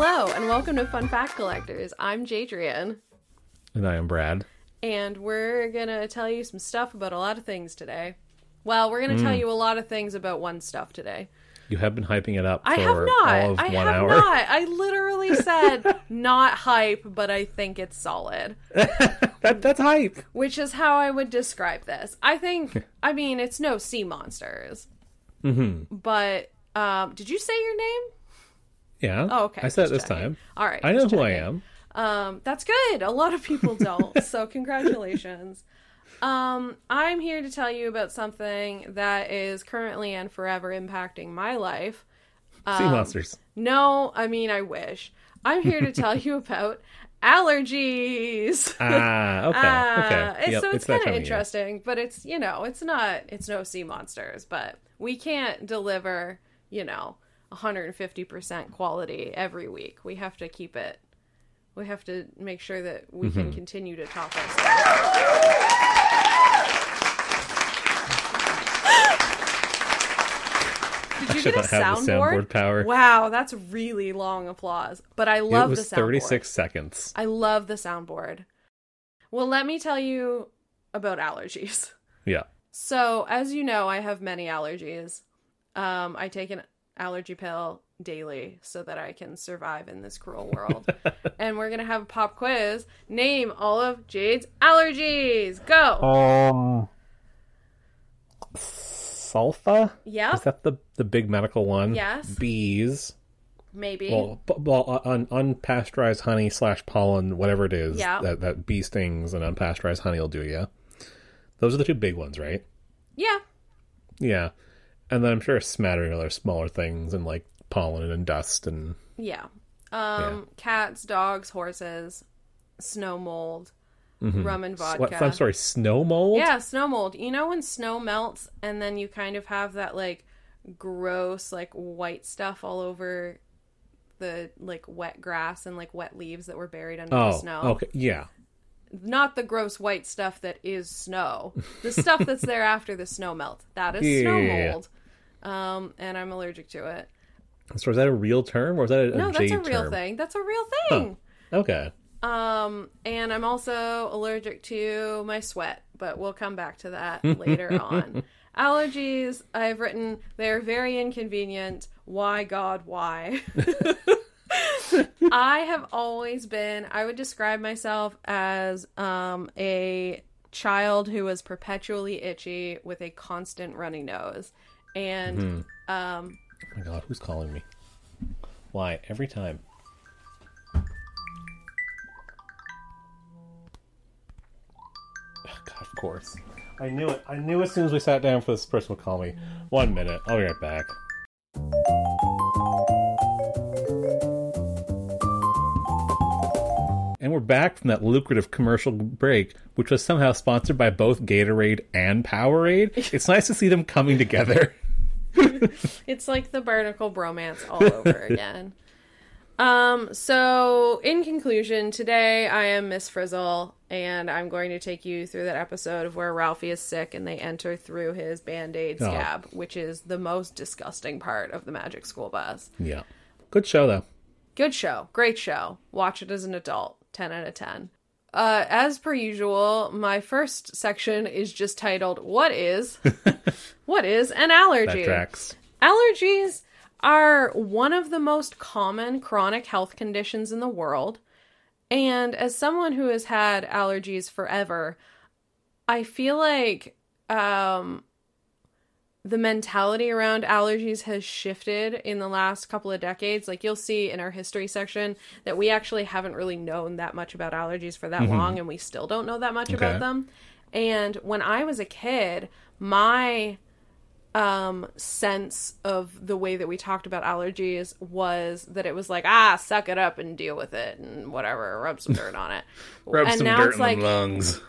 Hello, and welcome to Fun Fact Collectors. I'm Jadrien, And I am Brad. and we're gonna tell you some stuff about a lot of things today. Well, we're gonna tell Hmm. you a lot of things about one stuff today. You have been hyping it up for I have not. I have hour. not. I literally said not hype, but I think it's solid, that, that's hype. which is how I would describe this. I think. I mean, it's no sea monsters, Mm-hmm. but um, did you say your name? Yeah. Oh, okay. I said it this checking. time. All right. I know who I am. Um, that's good. A lot of people don't. so congratulations. Um, I'm here to tell you about something that is currently and forever impacting my life. sea Um, monsters. No, I mean I wish. I'm here to tell you about allergies. Ah, okay. Ah, okay. it's- Yep, so it's, that kind of interesting, but it's you know it's not it's no sea monsters, but we can't deliver you know 150 percent quality every week. We have to keep it. We have to make sure that we Mm-hmm. can continue to top ourselves. Did you should get a have the soundboard? soundboard power. Wow, that's really long applause. But I love it was the soundboard. 36 seconds. I love the soundboard. Well, let me tell you about allergies. Yeah. So, as you know, I have many allergies. Um, I take an allergy pill daily so that I can survive in this cruel world. and we're going to have a pop quiz. Name all of Jade's allergies. Go. Um. Sulfa? yep. Is that the, the big medical one? Yes. Bees. Maybe. Well, well un- unpasteurized honey slash pollen, whatever it is Yeah. that, that bee stings and unpasteurized honey will do you. Those are the two big ones, right? yeah. Yeah. And then I'm sure a smattering of other smaller things and like pollen and dust and Yeah. Um, Cats, dogs, horses, snow mold, rum and vodka. what, I'm sorry, snow mold? Yeah, snow mold. You know when snow melts and then you kind of have that like gross like white stuff all over the like wet grass and like wet leaves that were buried under the Oh, snow. okay. Yeah. Not the gross white stuff that is snow. The stuff that's there after the snow melts. That is snow Yeah. mold. Um and I'm allergic to it. So is that a real term or is that a, a No, that's a real term? thing. That's a real thing. Okay. Um, and I'm also allergic to my sweat, but we'll come back to that later on. Allergies, I've written, they're very inconvenient. Why, God, why? I have always been, I would describe myself as um, a child who was perpetually itchy with a constant runny nose. And um, Oh my god, who's calling me? Why? Every time. God, of course. I knew it. I knew as soon as we sat down for this person would call me. One minute. I'll be right back. And we're back from that lucrative commercial break, which was somehow sponsored by both Gatorade and Powerade. It's nice to see them coming together. It's like the Barnacle bromance all over again. Um, so in conclusion, today I am Miss Frizzle, and I'm going to take you through that episode of where Ralphie is sick and they enter through his band-aid Oh. scab, which is the most disgusting part of the Magic School Bus. Yeah. Good show, though. Good show, great show. Watch it as an adult. 10 out of 10. Uh, as per usual, my first section is just titled "What is What is an allergy?" Allergies are one of the most common chronic health conditions in the world. And as someone who has had allergies forever, I feel like um, the mentality around allergies has shifted in the last couple of decades. Like you'll see in our history section that we actually haven't really known that much about allergies for that long, and we still don't know that much about them. And when I was a kid, my um sense of the way that we talked about allergies was that it was like ah suck it up and deal with it and whatever rub some dirt on it and now it's like lungs.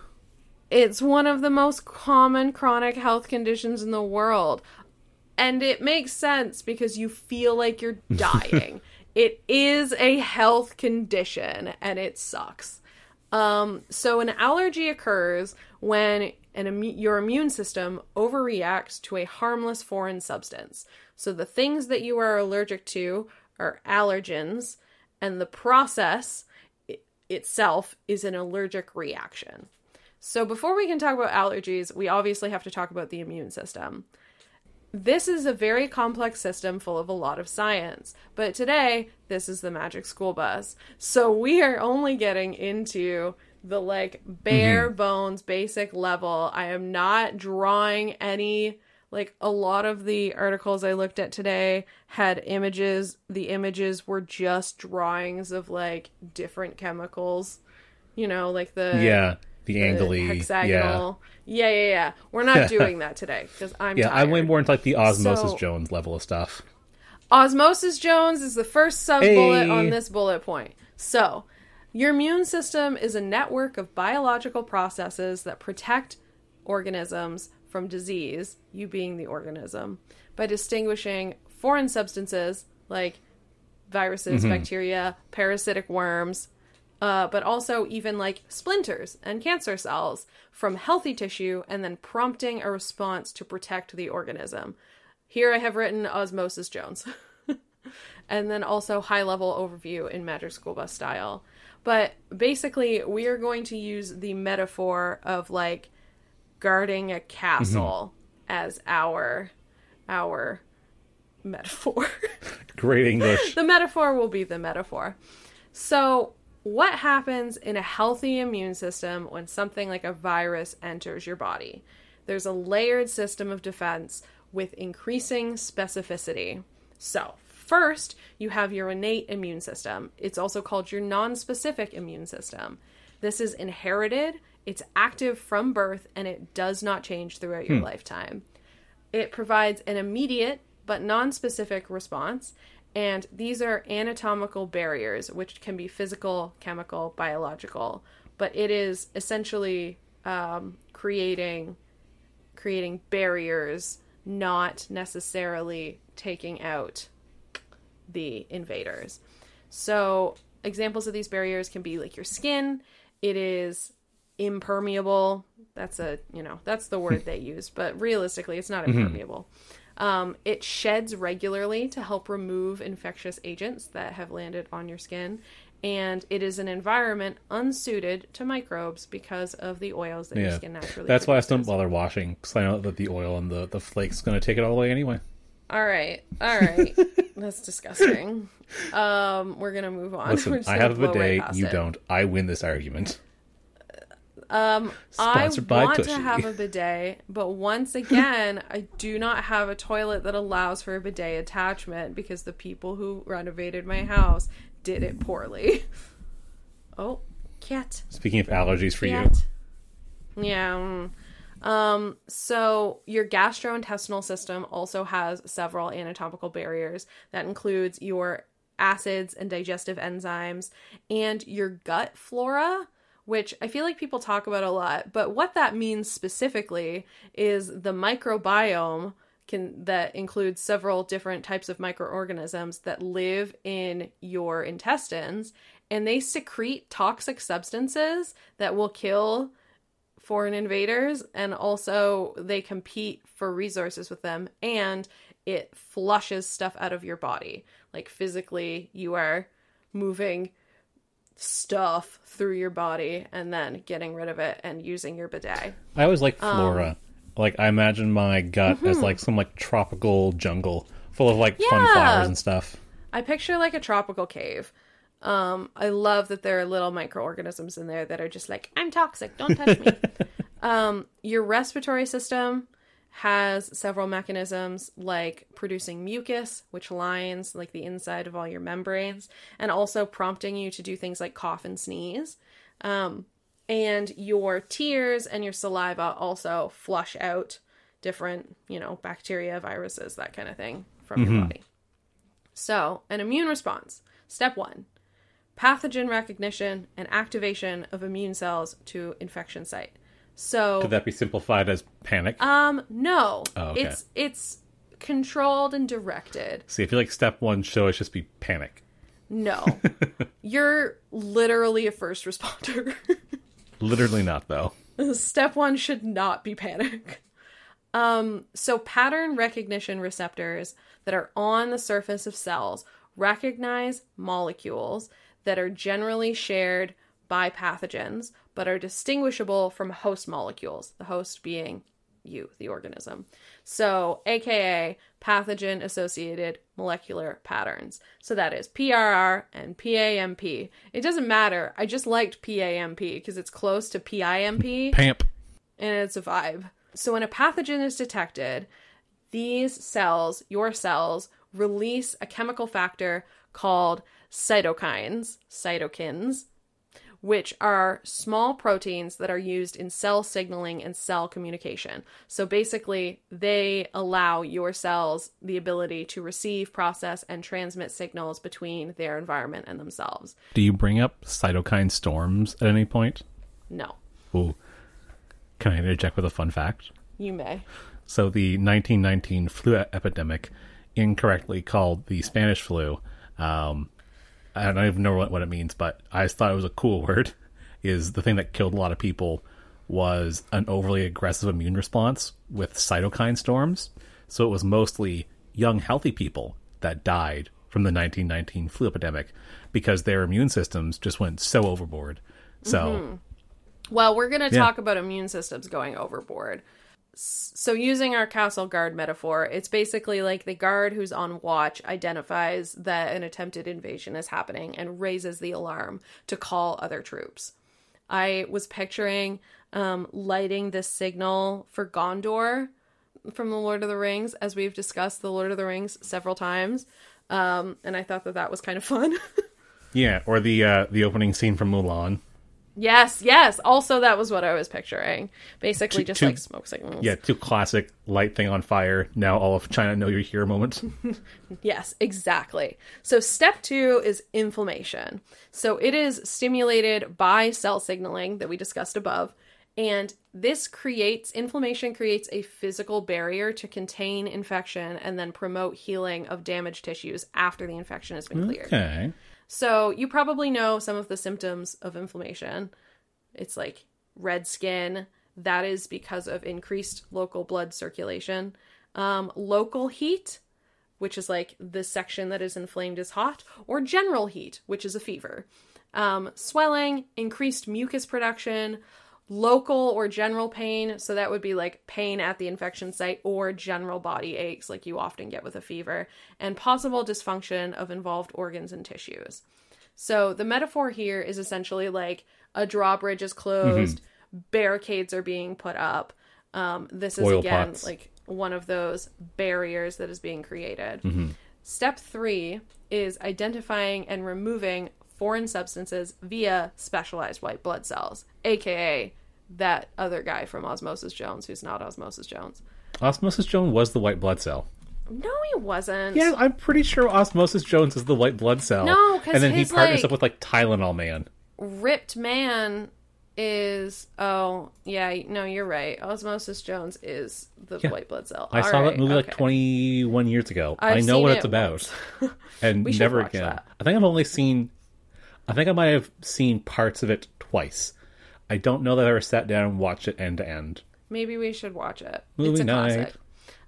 It's one of the most common chronic health conditions in the world. And it makes sense because you feel like you're dying. it is a health condition and it sucks. Um, so, an allergy occurs when an immu- your immune system overreacts to a harmless foreign substance. So, the things that you are allergic to are allergens, and the process i- itself is an allergic reaction. So, before we can talk about allergies, we obviously have to talk about the immune system. This is a very complex system full of a lot of science, but today, this is the Magic School Bus. So, we are only getting into the like bare mm-hmm. bones basic level. I am not drawing any like a lot of the articles I looked at today had images. The images were just drawings of like different chemicals, you know, like the Yeah, the the angly. Yeah, hexagonal. Yeah. yeah, yeah, We're not doing that today because I'm yeah. I'm way more into like the Osmosis So- Jones level of stuff. Osmosis Jones is the first sub bullet Hey. on this bullet point. So, your immune system is a network of biological processes that protect organisms from disease, you being the organism, by distinguishing foreign substances like viruses, mm-hmm. bacteria, parasitic worms, uh, but also even like splinters and cancer cells from healthy tissue and then prompting a response to protect the organism. Here I have written Osmosis Jones. and then also high level overview in Magic School Bus style. But basically, we are going to use the metaphor of like guarding a castle as our our metaphor. Great English. the metaphor will be the metaphor. So, what happens in a healthy immune system when something like a virus enters your body? There's a layered system of defense with increasing specificity. So, first, you have your innate immune system. It's also called your non-specific immune system. This is inherited, it's active from birth, and it does not change throughout your hmm. lifetime. It provides an immediate but non-specific response, and these are anatomical barriers, which can be physical, chemical, biological. But it is essentially um, creating creating barriers, not necessarily taking out the invaders. So, examples of these barriers can be like your skin. It is impermeable. That's a, you know, that's the word they use, but realistically, it's not impermeable. Um, it sheds regularly to help remove infectious agents that have landed on your skin. And it is an environment unsuited to microbes because of the oils that your skin naturally that's why I don't bother washing because I know that the oil and the the flakes going to take it all away anyway. All right, all right, that's disgusting. Um, we're gonna move on. Listen, I have a bidet. you it. don't. I win this argument. Um, Sponsored I want Tushy. to have a bidet, but once again, I do not have a toilet that allows for a bidet attachment because the people who renovated my house did it poorly. Oh, cat. Speaking of allergies for you, Cat. Yeah. mm. Um, so your gastrointestinal system also has several anatomical barriers that includes your acids and digestive enzymes and your gut flora, which I feel like people talk about a lot, but what that means specifically is the microbiome can that includes several different types of microorganisms that live in your intestines and they secrete toxic substances that will kill foreign invaders and also they compete for resources with them and it flushes stuff out of your body. Like physically you are moving stuff through your body and then getting rid of it and using your bidet I always like Um, flora. like I imagine my gut as like some like tropical jungle full of like fun mm-hmm. Flowers and stuff. I picture like a tropical cave. Um, I love that there are little microorganisms in there that are just like, I'm toxic, don't touch me. um, your respiratory system has several mechanisms like producing mucus, which lines like the inside of all your membranes, and also prompting you to do things like cough and sneeze. Um, and your tears and your saliva also flush out different, you know, bacteria, viruses, that kind of thing from your body. So, an immune response. Step one pathogen recognition and activation of immune cells to infection site. So, Could that be simplified as panic? um, no, Oh, okay. it's it's controlled and directed. See, I feel like step one should just be panic. No, you're literally a first responder. Literally not though. Step one should not be panic. Um, so pattern recognition receptors that are on the surface of cells recognize molecules that are generally shared by pathogens but are distinguishable from host molecules, the host being you, the organism. So, aka pathogen associated molecular patterns. So that is PRR and PAMP. It doesn't matter. I just liked PAMP because it's close to PIMP Pamp. and it's a vibe. So when a pathogen is detected, these cells, your cells, release a chemical factor called cytokines, cytokines, which are small proteins that are used in cell signaling and cell communication. So basically, they allow your cells the ability to receive, process, and transmit signals between their environment and themselves. Do you bring up cytokine storms at any point? No, Ooh. Can I interject with a fun fact? you may. So the 1919 flu epidemic, incorrectly called the Spanish flu, um, I don't even know what, what it means, but I just thought it was a cool word. Is the thing that killed a lot of people was an overly aggressive immune response with cytokine storms. So it was mostly young, healthy people that died from the 1919 flu epidemic because their immune systems just went so overboard. So mm-hmm. Well, we're going to Yeah. talk about immune systems going overboard. So, using our castle guard metaphor, it's basically like the guard who's on watch identifies that an attempted invasion is happening and raises the alarm to call other troops. I was picturing um, lighting this signal for Gondor from the Lord of the Rings, as we've discussed the Lord of the Rings several times. Um, and I thought that that was kind of fun. yeah, or the uh, the opening scene from Mulan. Yes, yes. Also, that was what I was picturing. Basically, just like smoke signals. Yeah, two classic light thing on fire. Now all of China know you're here moments. Yes, exactly. So, step two is inflammation. So, it is stimulated by cell signaling that we discussed above. And this creates inflammation, creates a physical barrier to contain infection and then promote healing of damaged tissues after the infection has been cleared. Okay. So, you probably know some of the symptoms of inflammation. It's like red skin. That is because of increased local blood circulation. Um, local heat, which is like the section that is inflamed is hot, or general heat, which is a fever. Um, swelling, increased mucus production, local or general pain. So that would be like pain at the infection site or general body aches, like you often get with a fever, and possible dysfunction of involved organs and tissues. So the metaphor here is essentially like a drawbridge is closed, barricades are being put up. Um, this is Oil again pots. like one of those barriers that is being created. Step three is identifying and removing foreign substances via specialized white blood cells, aka that other guy from Osmosis Jones who's not Osmosis Jones. Osmosis Jones was the white blood cell. No, he wasn't. Yeah, I'm pretty sure Osmosis Jones is the white blood cell. No, 'cause and then he partners like- up with like Tylenol Man. Ripped Man is oh yeah no you're right osmosis jones is the Yeah. white blood cell I All saw right, that movie like 21 years ago. I've I know what it it's about, and We never again. that. I think I've only seen. I think I might have seen parts of it twice. I don't know that I ever sat down and watched it end to end. Maybe we should watch it. Movie it's a night. classic.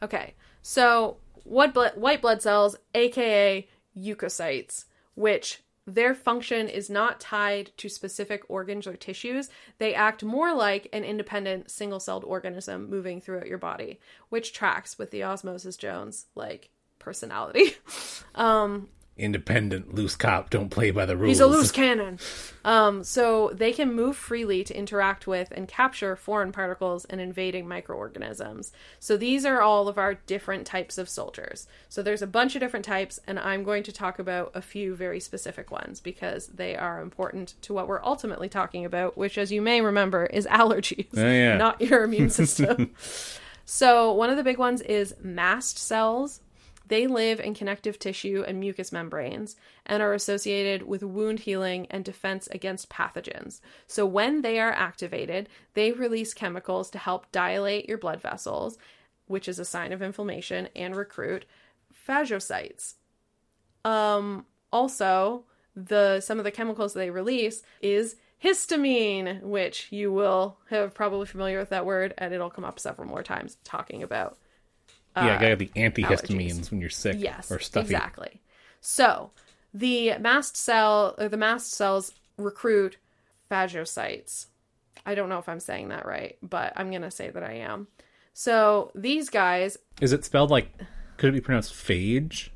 Okay, so what blood, white blood cells, aka leukocytes, which their function is not tied to specific organs or tissues. They act more like an independent single-celled organism moving throughout your body, which tracks with the Osmosis Jones like personality. um, Independent, loose cop, don't play by the rules. He's a loose cannon. Um, so they can move freely to interact with and capture foreign particles and invading microorganisms. So these are all of our different types of soldiers. So there's a bunch of different types, and I'm going to talk about a few very specific ones because they are important to what we're ultimately talking about, which, as you may remember, is allergies, Oh, yeah. not your immune system. so one of the big ones is mast cells. They live in connective tissue and mucous membranes and are associated with wound healing and defense against pathogens. So, when they are activated, they release chemicals to help dilate your blood vessels, which is a sign of inflammation, and recruit phagocytes. Um, also, the some of the chemicals they release is histamine, which you will have probably familiar with that word, and it'll come up several more times talking about yeah, I got the antihistamines allergies. when you're sick Yes, or stuffy. exactly. So the mast cell or the mast cells recruit phagocytes. I don't know if I'm saying that right, but I'm gonna say that I am. So these guys, Is it spelled like? Could it be pronounced phage?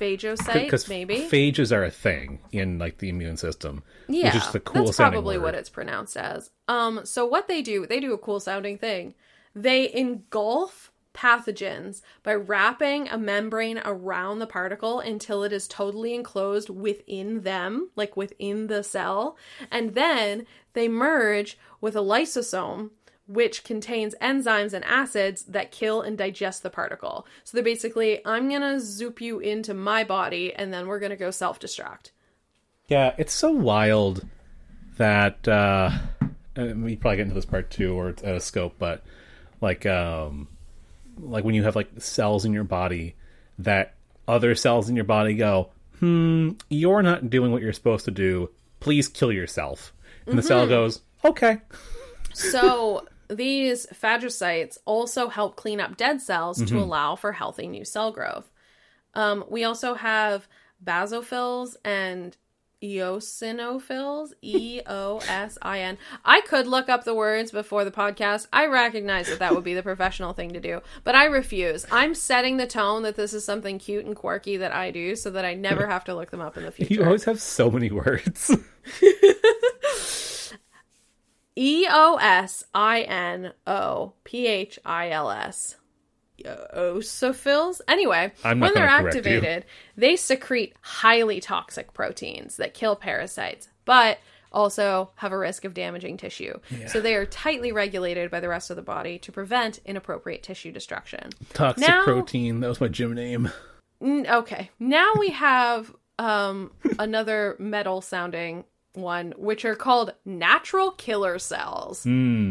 phagocytes, Because maybe. phages are a thing in like the immune system. Yeah, which is the cool that's probably word. what it's pronounced as. Um, so what they do, they do a cool sounding thing. They engulf pathogens by wrapping a membrane around the particle until it is totally enclosed within them, like within the cell, and then they merge with a lysosome. Which contains enzymes and acids that kill and digest the particle. So they're basically, I'm gonna zoop you into my body and then we're gonna go self destruct. Yeah, it's so wild that uh we probably get into this part too or it's out of scope, but like um like when you have like cells in your body that other cells in your body go, hmm, you're not doing what you're supposed to do. Please kill yourself. And the cell goes, Okay. So these phagocytes also help clean up dead cells Mm-hmm. to allow for healthy new cell growth. Um, we also have basophils and eosinophils. E O S I N. I could look up the words before the podcast. I recognize that that would be the professional thing to do, but I refuse. I'm setting the tone that this is something cute and quirky that I do, so that I never have to look them up in the future. You always have so many words. E Eosinophils. Anyway, when they're gonna you. activated, they secrete highly toxic proteins that kill parasites, but also have a risk of damaging tissue. So they are tightly regulated by the rest of the body to prevent inappropriate tissue destruction. Toxic Now- protein, that was my gym name. N- Okay, now we have um, another metal sounding one, which are called natural killer cells.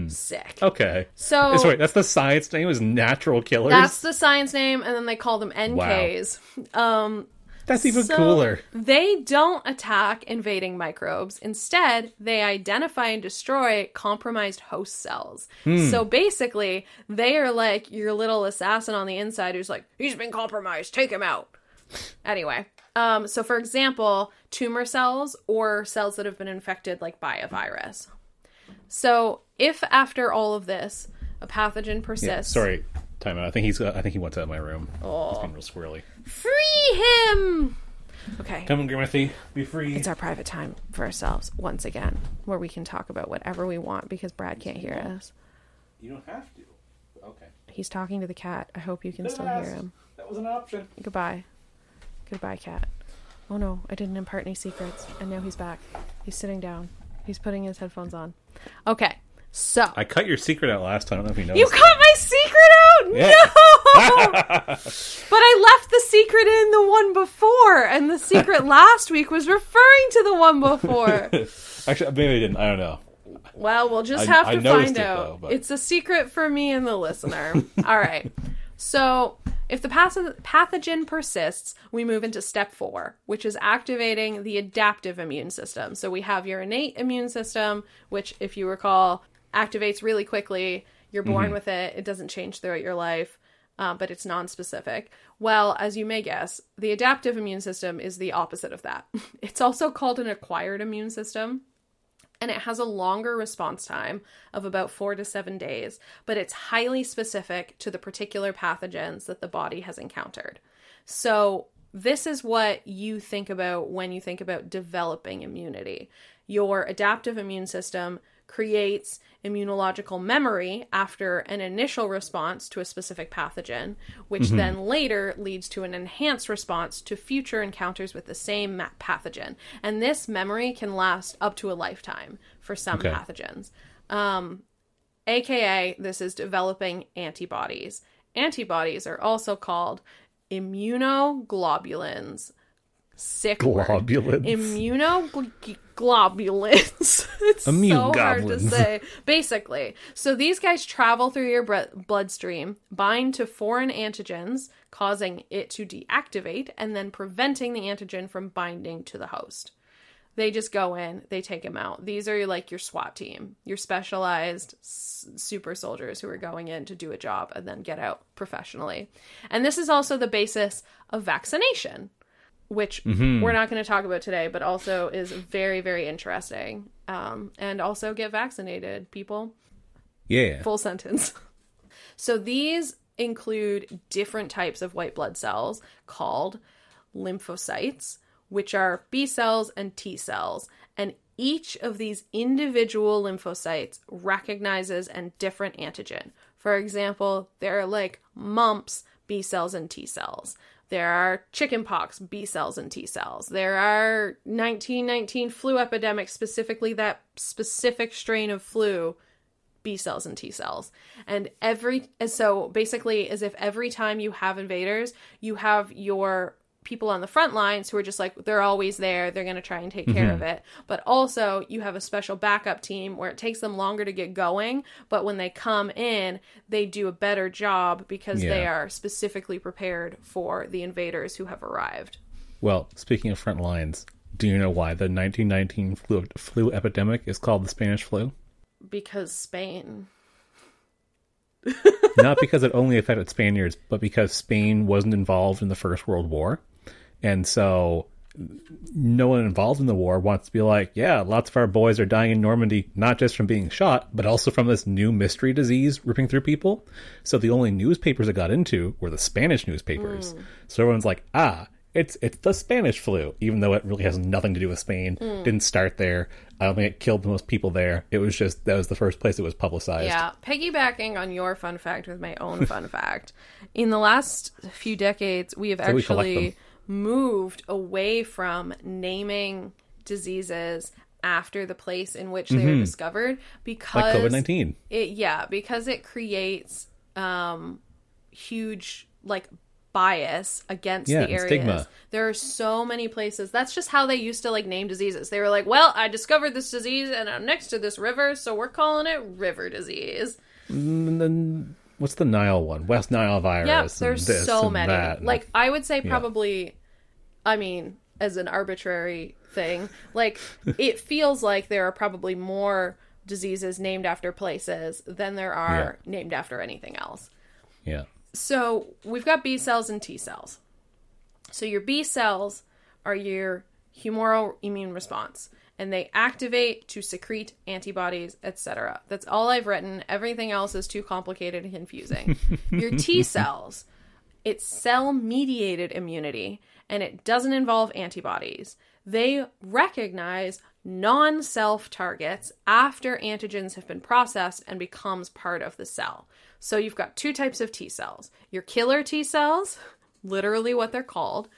Sick. Okay. So Sorry, that's the science name is natural killers. that's the science name, and then they call them NKs. Um, That's even so cooler. They don't attack invading microbes. Instead, they identify and destroy compromised host cells. Hmm. So basically, they are like your little assassin on the inside who's like, he's been compromised, take him out. Anyway, um, so for example, tumor cells or cells that have been infected like by a virus. So if after all of this, a pathogen persists, Sorry, time out. I think he's. I think he wants out of my room. Oh. He's being real squirrely. free him. Okay. Come on, Grimothy. Be free. It's our private time for ourselves once again, where we can talk about whatever we want because Brad can't hear us. You don't have to. Okay. He's talking to the cat. I hope you can still hear him. That was an option. Goodbye. Goodbye, cat. Oh no, I didn't impart any secrets. And now he's back. He's sitting down. He's putting his headphones on. Okay, so. I cut your secret out last time. I don't know if you noticed. you cut my secret out? Yeah. No! but I left the secret in the one before, and the secret last week was referring to the one before. Actually, maybe I didn't. I don't know. Well, we'll just I- have to find it, out. though, but- It's a secret for me and the listener. All right. So, if the patho- pathogen persists, we move into step four, which is activating the adaptive immune system. So, we have your innate immune system, which, if you recall, activates really quickly. You're born Mm-hmm. with it, it doesn't change throughout your life. Uh, but it's non-specific. Well, as you may guess, the adaptive immune system is the opposite of that. It's also called an acquired immune system and it has a longer response time of about four to seven days, but it's highly specific to the particular pathogens that the body has encountered. So, this is what you think about when you think about developing immunity. Your adaptive immune system creates immunological memory after an initial response to a specific pathogen, which then later leads to an enhanced response to future encounters with the same pathogen. And this memory can last up to a lifetime for some Okay. pathogens. Um, AKA, this is developing antibodies. Antibodies are also called immunoglobulins. Sick word. Globulins. Immunoglobulins. it's Immune so hard to say. Basically, so these guys travel through your bre- bloodstream, bind to foreign antigens, causing it to deactivate, and then preventing the antigen from binding to the host. They just go in, they take them out. These are like your SWAT team, your specialized s- super soldiers who are going in to do a job and then get out professionally. And this is also the basis of vaccination. Which we're not going to talk about today, but also is very, very interesting. Um, and also get vaccinated, people. Yeah. Full sentence. So these include different types of white blood cells called lymphocytes, which are B cells and T cells. And each of these individual lymphocytes recognizes a different antigen. For example, there are like mumps, B cells, and T cells. There are chickenpox, B cells, and T cells. There are 1919 flu epidemic, specifically that specific strain of flu, B cells and T cells. And every so basically as if every time you have invaders, you have your people on the front lines who are just like they're always there, they're going to try and take care mm-hmm. of it. But also you have a special backup team where it takes them longer to get going, but when they come in, they do a better job because they are specifically prepared for the invaders who have arrived. Well, speaking of front lines, do you know why the 1919 flu, flu epidemic is called the Spanish flu? Because Spain. Not because it only affected Spaniards, but because Spain wasn't involved in the First World War. And so no one involved in the war wants to be like, yeah, lots of our boys are dying in Normandy, not just from being shot, but also from this new mystery disease ripping through people. So the only newspapers it got into were the Spanish newspapers. So everyone's like, ah, it's it's the Spanish flu, even though it really has nothing to do with Spain. Didn't start there. I don't think it killed the most people there. It was just that was the first place it was publicized. Yeah, piggybacking on your fun fact with my own fun fact. In the last few decades, we have we collect actually them. Moved away from naming diseases after the place in which they were discovered because Mm-hmm. Like COVID nineteen. it yeah because it creates um huge like bias against Yeah, the areas stigma. there are so many places that's just how they used to like name diseases they were like well i discovered this disease and i'm next to this river so we're calling it river disease And then what's the Nile one? West Nile virus. yeah there's so many that. like i would say probably i mean as an arbitrary thing like it feels like there are probably more diseases named after places than there are named after anything else yeah. So we've got B cells and T cells. So your B cells are your humoral immune response, and they activate to secrete antibodies, etc. That's all I've written. Everything else is too complicated and confusing. your T cells, it's cell mediated immunity, and it doesn't involve antibodies. They recognize non self targets after antigens have been processed and becomes part of the cell. So you've got two types of T cells. Your killer T cells, literally what they're called,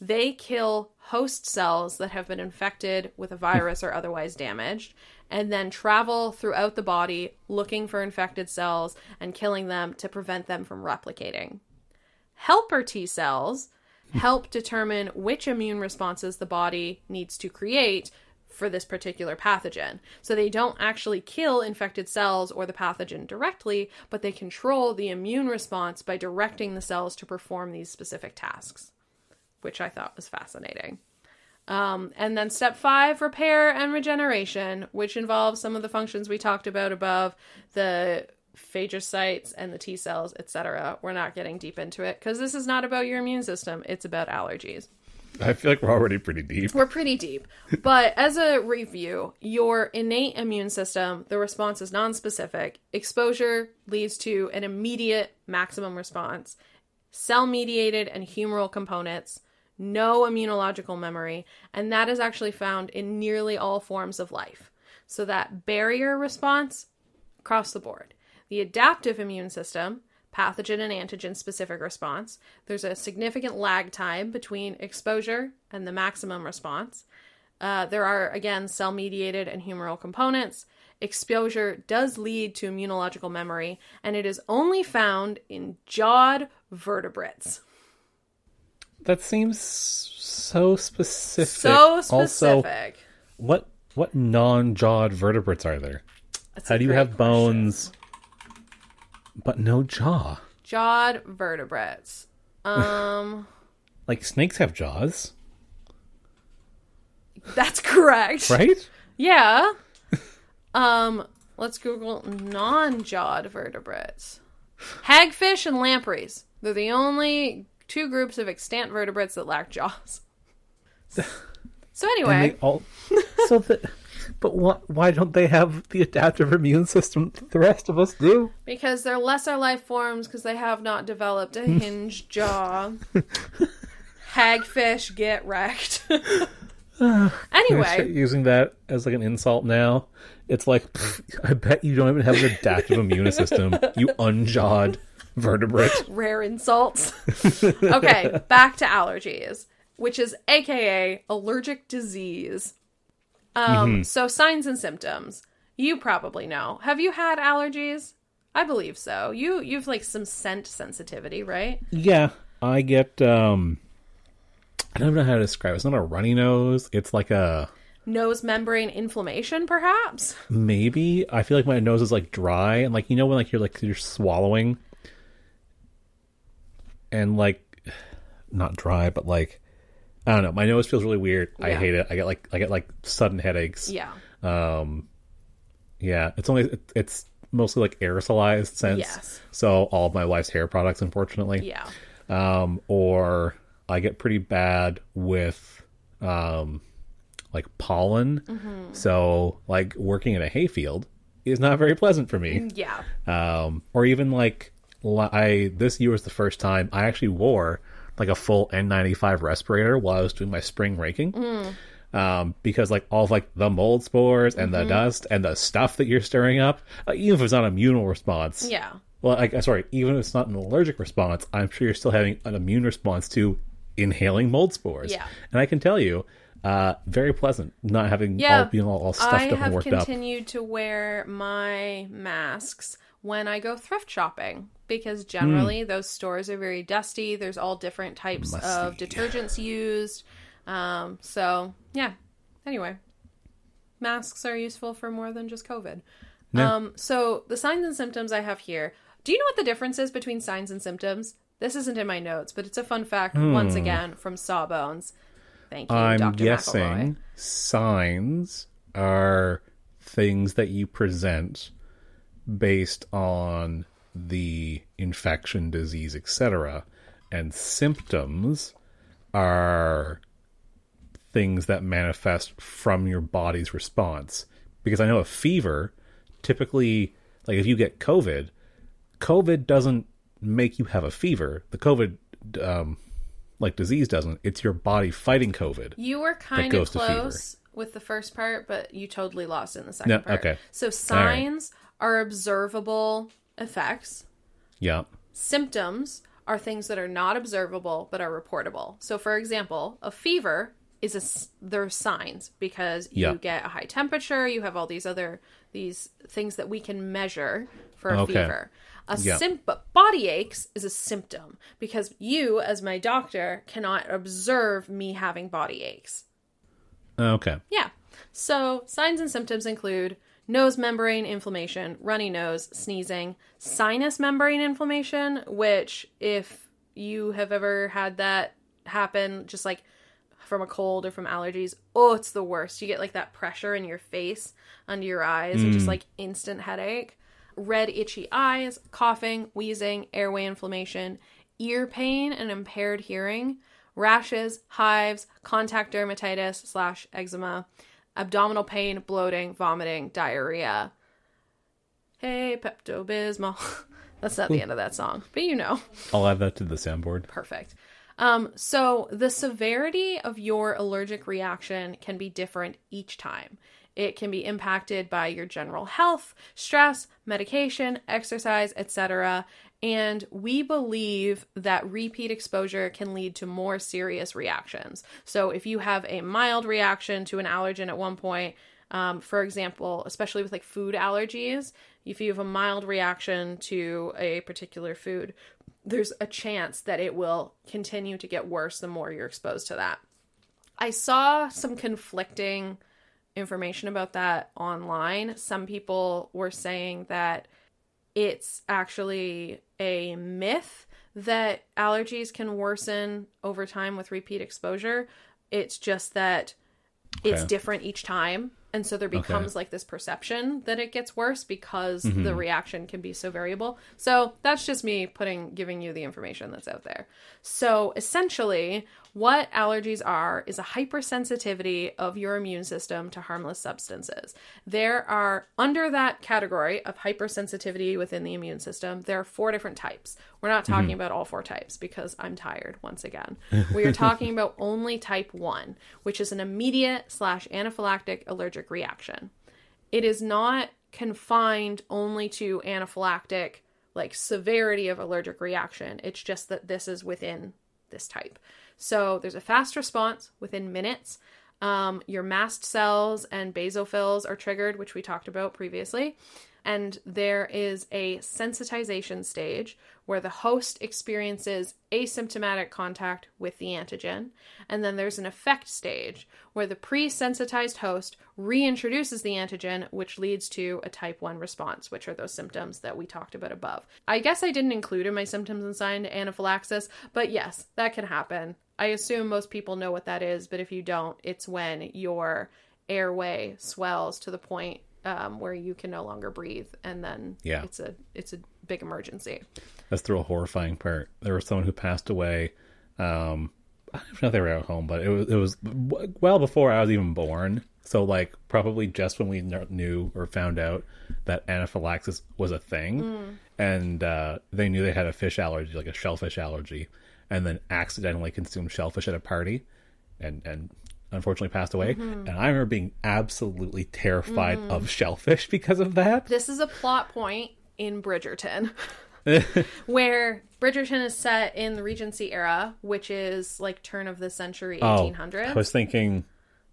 they kill host cells that have been infected with a virus or otherwise damaged and then travel throughout the body looking for infected cells and killing them to prevent them from replicating. Helper T cells help determine which immune responses the body needs to create for this particular pathogen. So they don't actually kill infected cells or the pathogen directly, but they control the immune response by directing the cells to perform these specific tasks, which I thought was fascinating. Um, and then step five, repair and regeneration, which involves some of the functions we talked about above, the phagocytes and the T cells, etc. We're not getting deep into it because this is not about your immune system, it's about allergies. I feel like we're already pretty deep. We're pretty deep. But as a review, your innate immune system, the response is nonspecific. Exposure leads to an immediate maximum response. Cell mediated and humoral components, no immunological memory, and that is actually found in nearly all forms of life. So that barrier response across the board. The adaptive immune system, pathogen and antigen specific response, there's a significant lag time between exposure and the maximum response. Uh, there are, again, cell mediated and humoral components. Exposure does lead to immunological memory, and it is only found in jawed vertebrates. That seems so specific. So Also, specific. what what non-jawed vertebrates are there? That's How do you have question. bones but no jaw? Jawed vertebrates. Um, Like snakes have jaws, that's correct. right? Yeah. um, let's Google non-jawed vertebrates. Hagfish and lampreys. They're the only two groups of extant vertebrates that lack jaws. So anyway, all so that but why, why don't they have the adaptive immune system the rest of us do? because they're lesser life forms because they have not developed a hinged jaw. Hagfish get wrecked. Anyway, using that as like an insult now. It's like pfft, I bet you don't even have an adaptive immune system, you unjawed vertebrate. rare insults. okay, back to allergies, which is AKA allergic disease. Um, so signs and symptoms. You probably know. Have you had allergies? I believe so. You you've like some scent sensitivity, right? Yeah, I get um I don't know how to describe it. It's not a runny nose. It's like a Nose membrane inflammation, perhaps. maybe. I feel like my nose is like dry and like you know when like you're like you're swallowing and like not dry but like I don't know. My nose feels really weird. I hate it. I get like I get like sudden headaches. Yeah. Um yeah, it's only it, it's mostly like aerosolized scents. Yes. So all of my wife's hair products unfortunately. Yeah. um, or I get pretty bad with um, like pollen. Mm-hmm. So like working in a hayfield is not very pleasant for me. Yeah. Um, or even like li- I this year was the first time I actually wore like a full N95 respirator while I was doing my spring raking. Mm. Um, because like all of like the mold spores and Mm-hmm. the dust and the stuff that you're stirring up, uh, even if it's not an immune response, Yeah. well, I, uh, sorry, even if it's not an allergic response, I'm sure you're still having an immune response to inhaling mold spores. Yeah. And I can tell you, uh, very pleasant not having Yeah. all being all, all stuffed I up and have worked up. continued to wear my masks when I go thrift shopping because generally those stores are very dusty. There's all different types of detergents used. Um, so, yeah. Anyway, masks are useful for more than just COVID. Yeah. Um, so, the signs and symptoms I have here. Do you know what the difference is between signs and symptoms? This isn't in my notes, but it's a fun fact once again from Sawbones. Thank you, Hmm. I'm Dr. guessing McElroy. signs are things that you present based on the infection, disease, etc. And symptoms are things that manifest from your body's response. Because I know a fever, typically, like if you get COVID, COVID doesn't make you have a fever. The COVID, um, like disease doesn't. It's your body fighting COVID. You were kind of goes to fever. close with the first part, but you totally lost in the second No, part. okay. So signs are observable effects. Yeah. Symptoms are things that are not observable but are reportable. So, for example, a fever is a s- there's signs because you get a high temperature. You have all these other these things that we can measure for a Okay. fever. A Yeah. sim- but body aches is a symptom because you, as my doctor, cannot observe me having body aches. Okay. Yeah. So, signs and symptoms include nose membrane inflammation, runny nose, sneezing, sinus membrane inflammation, which, if you have ever had that happen, just like from a cold or from allergies, oh, it's the worst. You get like that pressure in your face, under your eyes, and just mm. like instant headache. Red, itchy eyes, coughing, wheezing, airway inflammation, ear pain, and impaired hearing, rashes, hives, contact dermatitis slash eczema, abdominal pain, bloating, vomiting, diarrhea. Hey, Pepto Bismol. That's not the end of that song, but you know. I'll add that to the soundboard. Perfect. Um, so the severity of your allergic reaction can be different each time. It can be impacted by your general health, stress, medication, exercise, etc. And we believe that repeat exposure can lead to more serious reactions. So if you have a mild reaction to an allergen at one point, um, for example, especially with like food allergies, if you have a mild reaction to a particular food, there's a chance that it will continue to get worse the more you're exposed to that. I saw some conflicting information about that online. Some people were saying that it's actually a myth that allergies can worsen over time with repeat exposure. It's just that it's different each time. And so there becomes like this perception that it gets worse because mm-hmm. the reaction can be so variable. So that's just me putting giving you the information that's out there. So essentially, what allergies are is a hypersensitivity of your immune system to harmless substances. There are, under that category of hypersensitivity within the immune system, there are four different types. We're not talking mm-hmm. about all four types because I'm tired once again. We are talking about only type one, which is an immediate slash anaphylactic allergic reaction. It is not confined only to anaphylactic, like severity of allergic reaction. It's just that this is within this type. So there's a fast response within minutes. Um, your mast cells and basophils are triggered, which we talked about previously. And there is a sensitization stage where the host experiences asymptomatic contact with the antigen. And then there's an effect stage where the pre sensitized host reintroduces the antigen, which leads to a type 1 response, which are those symptoms that we talked about above. I guess I didn't include in my symptoms and sign anaphylaxis, but yes, that can happen. I assume most people know what that is, but if you don't, it's when your airway swells to the point um, where you can no longer breathe, and then Yeah. it's a it's a big emergency. That's the real horrifying part. There was someone who passed away. Um, I don't know if they were at home, but it was it was well before I was even born. So like probably just when we knew or found out that anaphylaxis was a thing, and uh, they knew they had a fish allergy, like a shellfish allergy, and then accidentally consumed shellfish at a party, and and unfortunately passed away. And I remember being absolutely terrified of shellfish because of that. This is a plot point in Bridgerton. where Bridgerton is set in the Regency era, which is like turn of the century, Oh, I was thinking,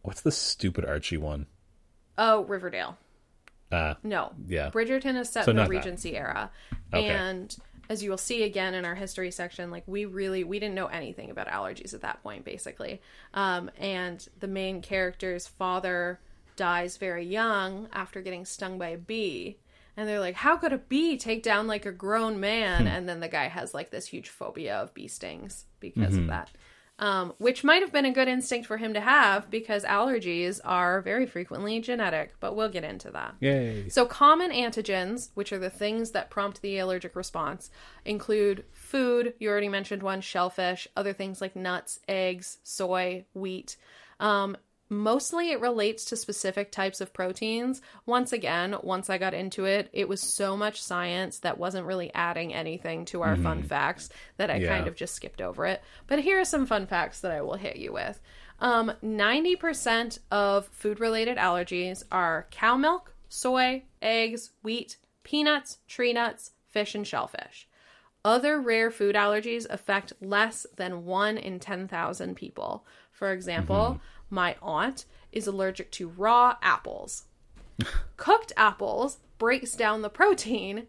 what's the stupid Archie one? Oh, Riverdale. Uh, No. Yeah. Bridgerton is set So in the not that. Regency era. Okay. And as you will see again in our history section, like we really we didn't know anything about allergies at that point, basically. Um, and the main character's father dies very young after getting stung by a bee. And they're like, how could a bee take down like a grown man? Hmm. And then the guy has like this huge phobia of bee stings because Mm-hmm. of that. Um, which might have been a good instinct for him to have because allergies are very frequently genetic, but we'll get into that. yay. So, common antigens, which are the things that prompt the allergic response, include food. You already mentioned one shellfish, other things like nuts, eggs, soy, wheat. Um, mostly it relates to specific types of proteins. Once again, once I got into it, it was so much science that wasn't really adding anything to our fun facts that I Yeah. kind of just skipped over it. But here are some fun facts that I will hit you with. Um, 90% of food related allergies are cow milk, soy, eggs, wheat, peanuts, tree nuts, fish, and shellfish. Other rare food allergies affect less than 1 in 10,000 people. For example, my aunt is allergic to raw apples. Cooked apples breaks down the protein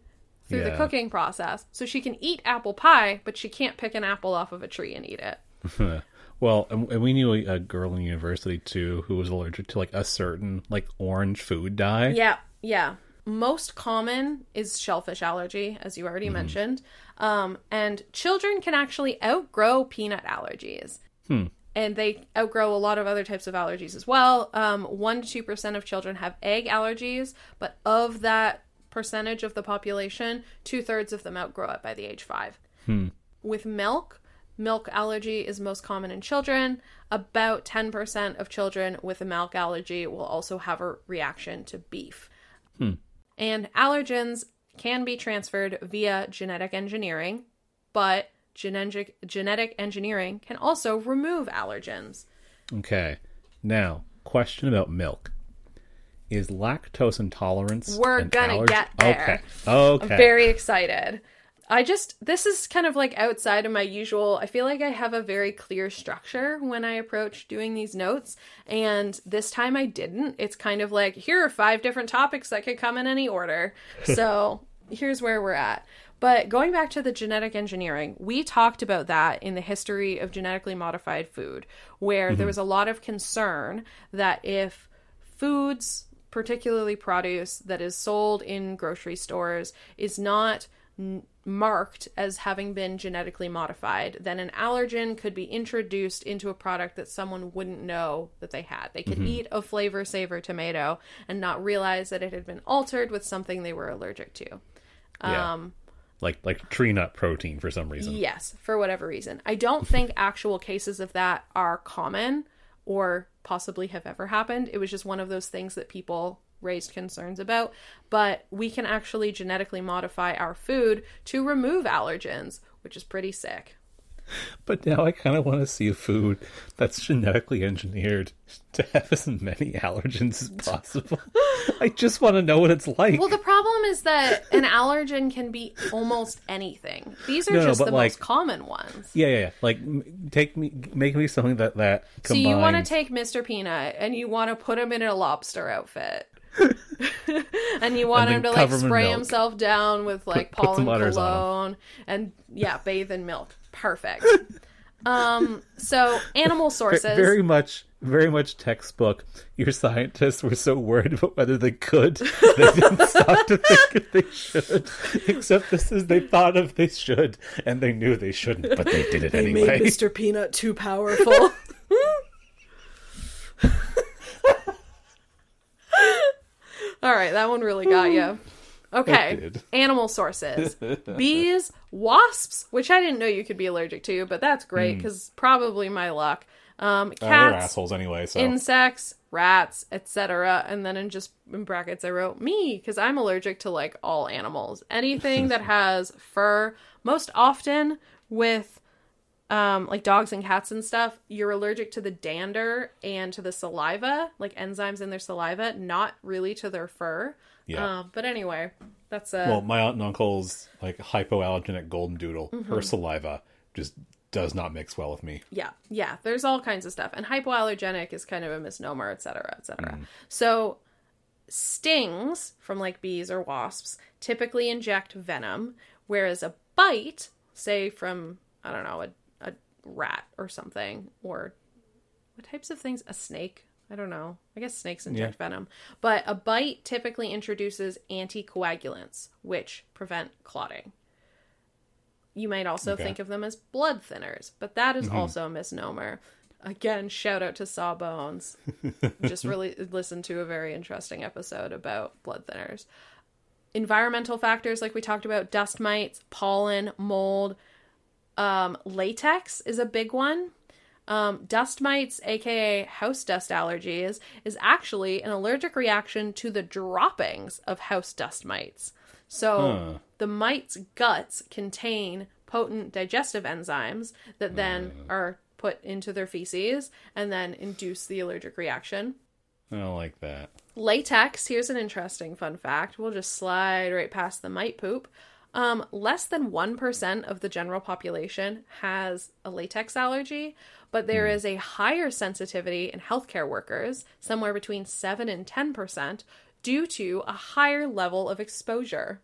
through the cooking process, so she can eat apple pie, but she can't pick an apple off of a tree and eat it. well, and we knew a, girl in university too who was allergic to like a certain like orange food dye. Yeah, yeah. Most common is shellfish allergy, as you already mentioned. Um, and children can actually outgrow peanut allergies. And they outgrow a lot of other types of allergies as well. Um, 1% to 2% of children have egg allergies, but of that percentage of the population, two thirds of them outgrow it by the age five. With milk, milk allergy is most common in children. About 10% of children with a milk allergy will also have a reaction to beef. And allergens can be transferred via genetic engineering, but genetic genetic engineering can also remove allergens. Okay. Now, question about milk. Is lactose intolerance We're gonna allergy? get there. Okay. Okay. I'm very excited. I just this is kind of like outside of my usual. I feel like I have a very clear structure when I approach doing these notes, and this time I didn't. It's kind of like here are five different topics that could come in any order. So here's where we're at. But going back to the genetic engineering, we talked about that in the history of genetically modified food, where there was a lot of concern that if foods, particularly produce that is sold in grocery stores, is not n- marked as having been genetically modified, then an allergen could be introduced into a product that someone wouldn't know that they had. They could eat a Flavr Savr tomato and not realize that it had been altered with something they were allergic to. Yeah. Um, like like tree nut protein for some reason. Yes, for whatever reason. I don't think actual cases of that are common or possibly have ever happened. It was just one of those things that people raised concerns about. But we can actually genetically modify our food to remove allergens, which is pretty sick. But now I kind of want to see a food that's genetically engineered to have as many allergens as possible. I just want to know what it's like. Well, the problem is that an allergen can be almost anything. These are No, no, just but the like- most common ones. yeah, yeah, yeah. Like take me, make me something that that So you want to take Mr. Peanut and you want to put him in a lobster outfit. and you want And him to like cover him spray milk. himself down with like put pollen udders on cologne and yeah, bathe in milk. Perfect. um so animal sources very much, very much textbook. Your scientists were so worried about whether they could, they didn't stop to think if they should. Except this is they thought if they should, and they knew they shouldn't, but they did it they anyway. made Mr. Peanut too powerful. All right, that one really got you. Okay, animal sources. Bees, wasps, which I didn't know you could be allergic to, but that's great because probably my luck. Um, Hmm. Uh, cats, assholes anyway. So insects, rats, etc. And then in just in brackets, I wrote me because I'm allergic to like all animals. Anything that has fur, most often with um, like dogs and cats and stuff, you're allergic to the dander and to the saliva, like enzymes in their saliva, not really to their fur. Yeah. Um, but anyway, that's a Well, my aunt and uncle's like hypoallergenic golden doodle. Mm-hmm. Her saliva just does not mix well with me. yeah, yeah. There's all kinds of stuff, and hypoallergenic is kind of a misnomer, et cetera, et cetera. So stings from like bees or wasps typically inject venom, whereas a bite, say from I don't know a rat or something, or what types of things? A snake. I don't know. I guess snakes inject venom. But a bite typically introduces anticoagulants, which prevent clotting. You might also Okay. think of them as blood thinners, but that is mm-hmm. also a misnomer. Again, shout out to Sawbones. Just really listen to a very interesting episode about blood thinners. Environmental factors, like we talked about, dust mites, pollen, mold, um, latex is a big one. Um, dust mites, aka house dust allergies, is actually an allergic reaction to the droppings of house dust mites. So Huh. the mite's guts contain potent digestive enzymes that then are put into their feces and then induce the allergic reaction. I don't like that. Latex, here's an interesting fun fact. We'll just slide right past the mite poop. Um, less than 1% of the general population has a latex allergy, but there is a higher sensitivity in healthcare workers, somewhere between 7 and 10%, due to a higher level of exposure.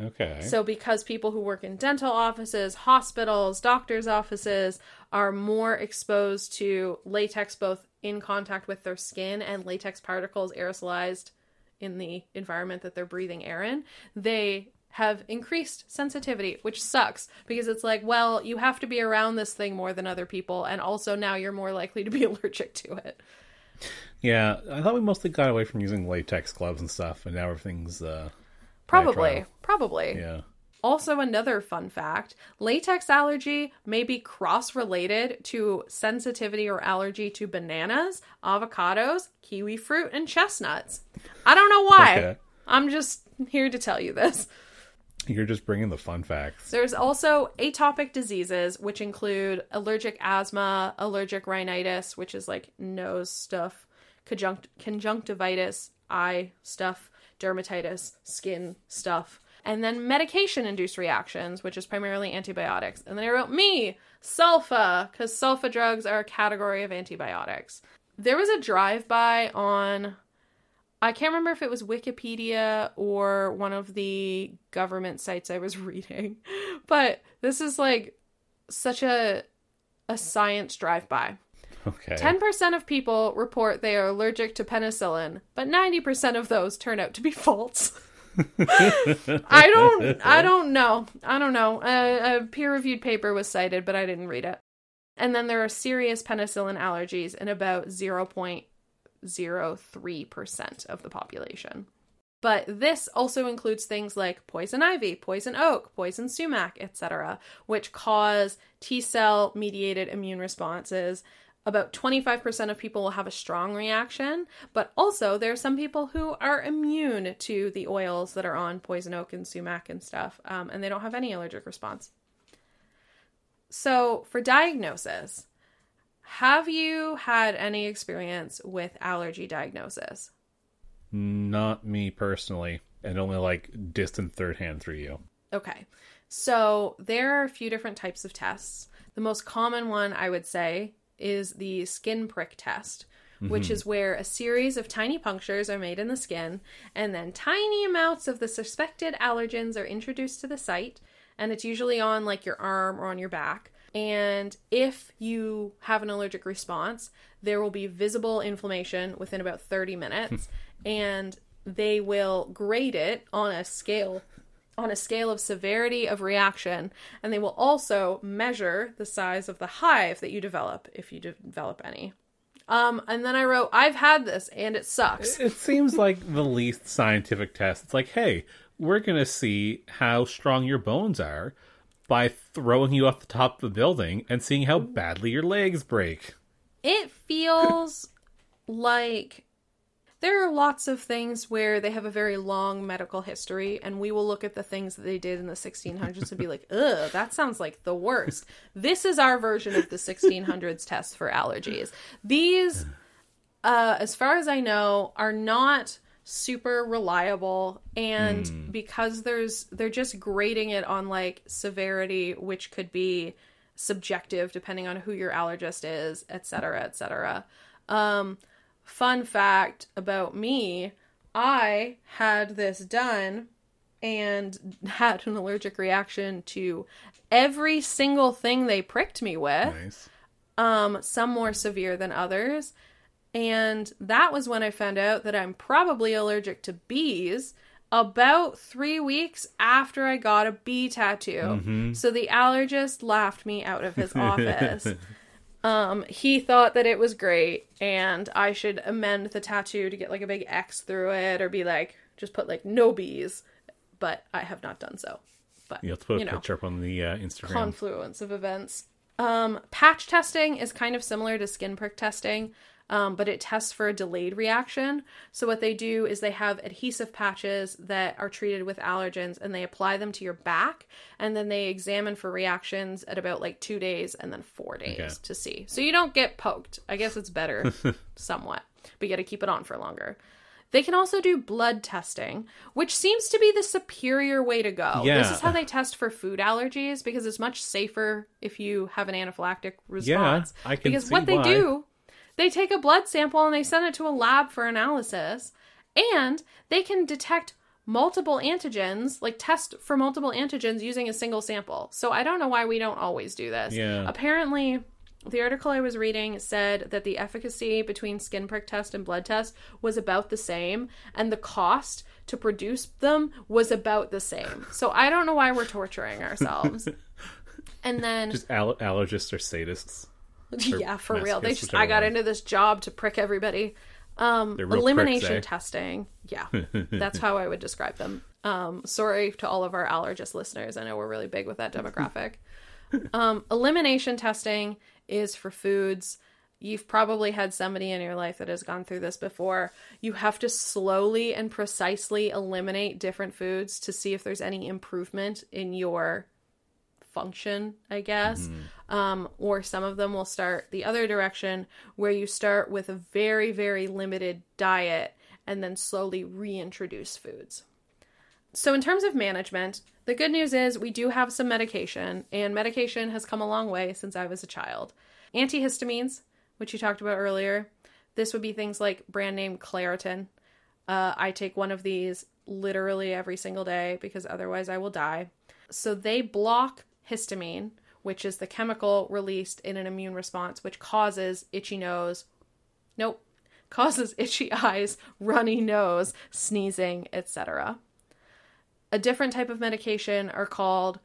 Okay. So, because people who work in dental offices, hospitals, doctors' offices are more exposed to latex both in contact with their skin and latex particles aerosolized in the environment that they're breathing air in, they have increased sensitivity, which sucks because it's like, well, you have to be around this thing more than other people, and also now you're more likely to be allergic to it. yeah, I thought we mostly got away from using latex gloves and stuff, and now everything's uh, Probably, probably. yeah. Also, another fun fact latex allergy may be cross related to sensitivity or allergy to bananas, avocados, kiwi fruit, and chestnuts. I don't know why. Okay. I'm just here to tell you this. You're just bringing the fun facts. There's also atopic diseases, which include allergic asthma, allergic rhinitis, which is like nose stuff, conjunct- conjunctivitis, eye stuff, dermatitis, skin stuff, and then medication induced reactions, which is primarily antibiotics. And then I wrote me, sulfa, because sulfa drugs are a category of antibiotics. There was a drive by on I can't remember if it was Wikipedia or one of the government sites I was reading, but this is like such a a science drive by. Okay. 10% of people report they are allergic to penicillin, but 90% of those turn out to be false. I don't. I don't know. I don't know. A, a peer-reviewed paper was cited, but I didn't read it. And then there are serious penicillin allergies in about zero point zero three percent of the population. But this also includes things like poison ivy, poison oak, poison sumac, etc., which cause T cell mediated immune responses. About 25% of people will have a strong reaction, but also there are some people who are immune to the oils that are on poison oak and sumac and stuff, um, and they don't have any allergic response. So, for diagnosis, have you had any experience with allergy diagnosis? Not me personally, and only like distant third hand through you. Okay. So there are a few different types of tests. The most common one I would say is the skin prick test, which mm-hmm. is where a series of tiny punctures are made in the skin, and then tiny amounts of the suspected allergens are introduced to the site, and it's usually on like your arm or on your back. And if you have an allergic response, there will be visible inflammation within about 30 minutes, and they will grade it on a scale on a scale of severity of reaction, and they will also measure the size of the hive that you develop if you develop any. Um, and then I wrote, I've had this and it sucks. It seems like the least scientific test. It's like, hey, we're gonna see how strong your bones are by throwing you off the top of the building and seeing how badly your legs break. It feels like there are lots of things where they have a very long medical history, and we will look at the things that they did in the 1600s and be like, ugh, that sounds like the worst. This is our version of the 1600s test for allergies. These, uh, as far as I know, are not super reliable and because there's they're just grading it on like severity which could be subjective depending on who your allergist is etc etc um fun fact about me i had this done and had an allergic reaction to every single thing they pricked me with. Nice. um some more severe than others and that was when i found out that i'm probably allergic to bees about three weeks after i got a bee tattoo. So the allergist laughed me out of his office. Um he thought that it was great and i should amend the tattoo to get like a big x through it or be like just put like no bees. But i have not done so. But You have to put a you know picture up on the uh, Instagram. confluence of events. Um, patch testing is kind of similar to skin prick testing, um, but it tests for a delayed reaction. So, what they do is they have adhesive patches that are treated with allergens and they apply them to your back, and then they examine for reactions at about like two days and then four days Okay. to see. So, you don't get poked. I guess it's better somewhat, but you got to keep it on for longer. They can also do blood testing, which seems to be the superior way to go. Yeah. This is how they test for food allergies because it's much safer if you have an anaphylactic response. Yeah. I can because what they why. do, they take a blood sample and they send it to a lab for analysis, and they can detect multiple antigens, like test for multiple antigens using a single sample. So I don't know why we don't always do this. Yeah. Apparently, the article I was reading said that the efficacy between skin prick test and blood test was about the same, and the cost to produce them was about the same. So I don't know why we're torturing ourselves. and then, Just al- allergists or sadists. Yeah, for real, they just I got one. into this job to prick everybody. Um, elimination pricks, eh? testing, yeah, that's how I would describe them. Um, sorry to all of our allergist listeners. I know we're really big with that demographic. um, elimination testing is for foods. You've probably had somebody in your life that has gone through this before. You have to slowly and precisely eliminate different foods to see if there's any improvement in your function, I guess. Um, or some of them will start the other direction where you start with a very, very limited diet and then slowly reintroduce foods. So, in terms of management, the good news is we do have some medication, and medication has come a long way since I was a child. Antihistamines, which you talked about earlier, this would be things like brand name Claritin. Uh, I take one of these literally every single day because otherwise I will die. So, they block histamine, which is the chemical released in an immune response, which causes itchy nose. Nope. Causes itchy eyes, runny nose, sneezing, etc. A different type of medication are called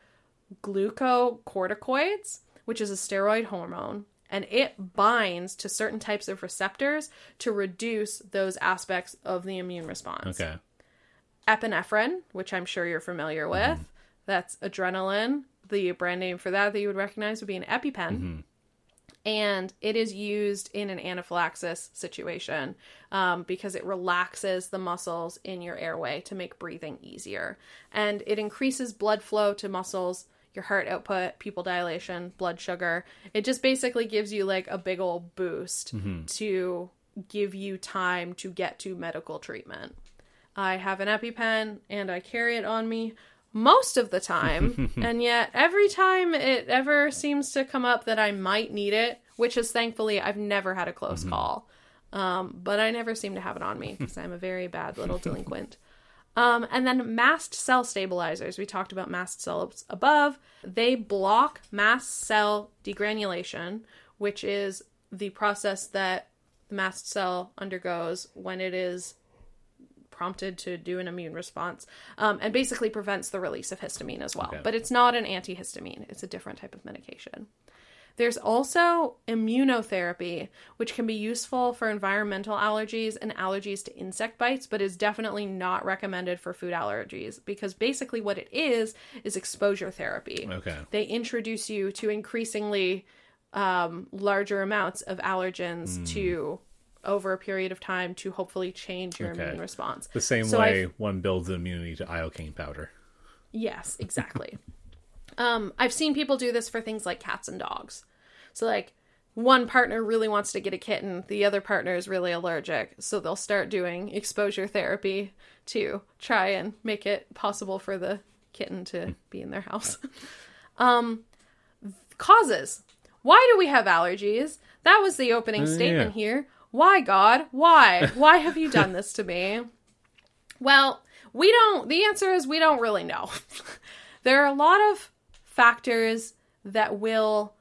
glucocorticoids, which is a steroid hormone, and it binds to certain types of receptors to reduce those aspects of the immune response. Okay. Epinephrine, which I'm sure you're familiar with, mm-hmm. that's adrenaline. The brand name for that that you would recognize would be an EpiPen. And it is used in an anaphylaxis situation um, because it relaxes the muscles in your airway to make breathing easier. And it increases blood flow to muscles, your heart output, pupil dilation, blood sugar. It just basically gives you like a big old boost to give you time to get to medical treatment. I have an EpiPen and I carry it on me most of the time, and yet every time it ever seems to come up that I might need it, which is thankfully I've never had a close call. Um, but I never seem to have it on me because I'm a very bad little delinquent. Um, and then mast cell stabilizers. We talked about mast cells above. They block mast cell degranulation, which is the process that the mast cell undergoes when it is prompted to do an immune response um, and basically prevents the release of histamine as well. Okay. But it's not an antihistamine, it's a different type of medication. There's also immunotherapy, which can be useful for environmental allergies and allergies to insect bites, but is definitely not recommended for food allergies because basically what it is is exposure therapy. Okay. They introduce you to increasingly um, larger amounts of allergens to over a period of time to hopefully change your Okay. immune response. The same So way I've- one builds immunity to iocane powder. Yes, exactly. um, I've seen people do this for things like cats and dogs. So, like, one partner really wants to get a kitten, the other partner is really allergic. So, they'll start doing exposure therapy to try and make it possible for the kitten to be in their house. um, causes. Why do we have allergies? That was the opening statement yeah. here. Why, God? Why? Why have you done this to me? Well, we don't, the answer is we don't really know. there are a lot of factors that will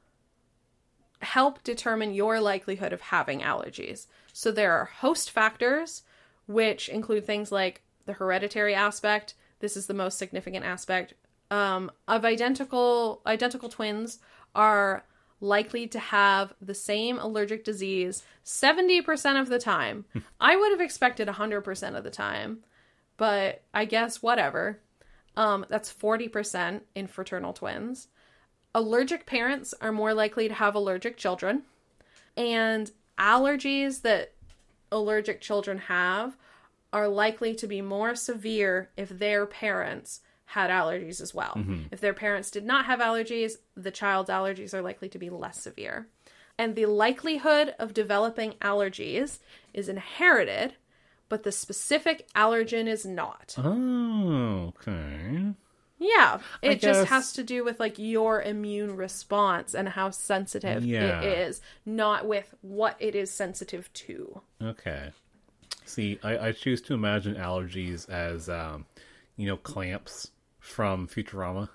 help determine your likelihood of having allergies. So there are host factors, which include things like the hereditary aspect. This is the most significant aspect um, of identical identical twins are likely to have the same allergic disease 70% of the time. I would have expected 100% of the time, but I guess whatever. Um, that's 40% in fraternal twins. Allergic parents are more likely to have allergic children. And allergies that allergic children have are likely to be more severe if their parents had allergies as well. If their parents did not have allergies, the child's allergies are likely to be less severe. And the likelihood of developing allergies is inherited, but the specific allergen is not. Oh, okay. Yeah, it just guess- has to do with like your immune response and how sensitive Yeah. it is, not with what it is sensitive to. Okay. See, I, I choose to imagine allergies as, um, you know, clamps from Futurama.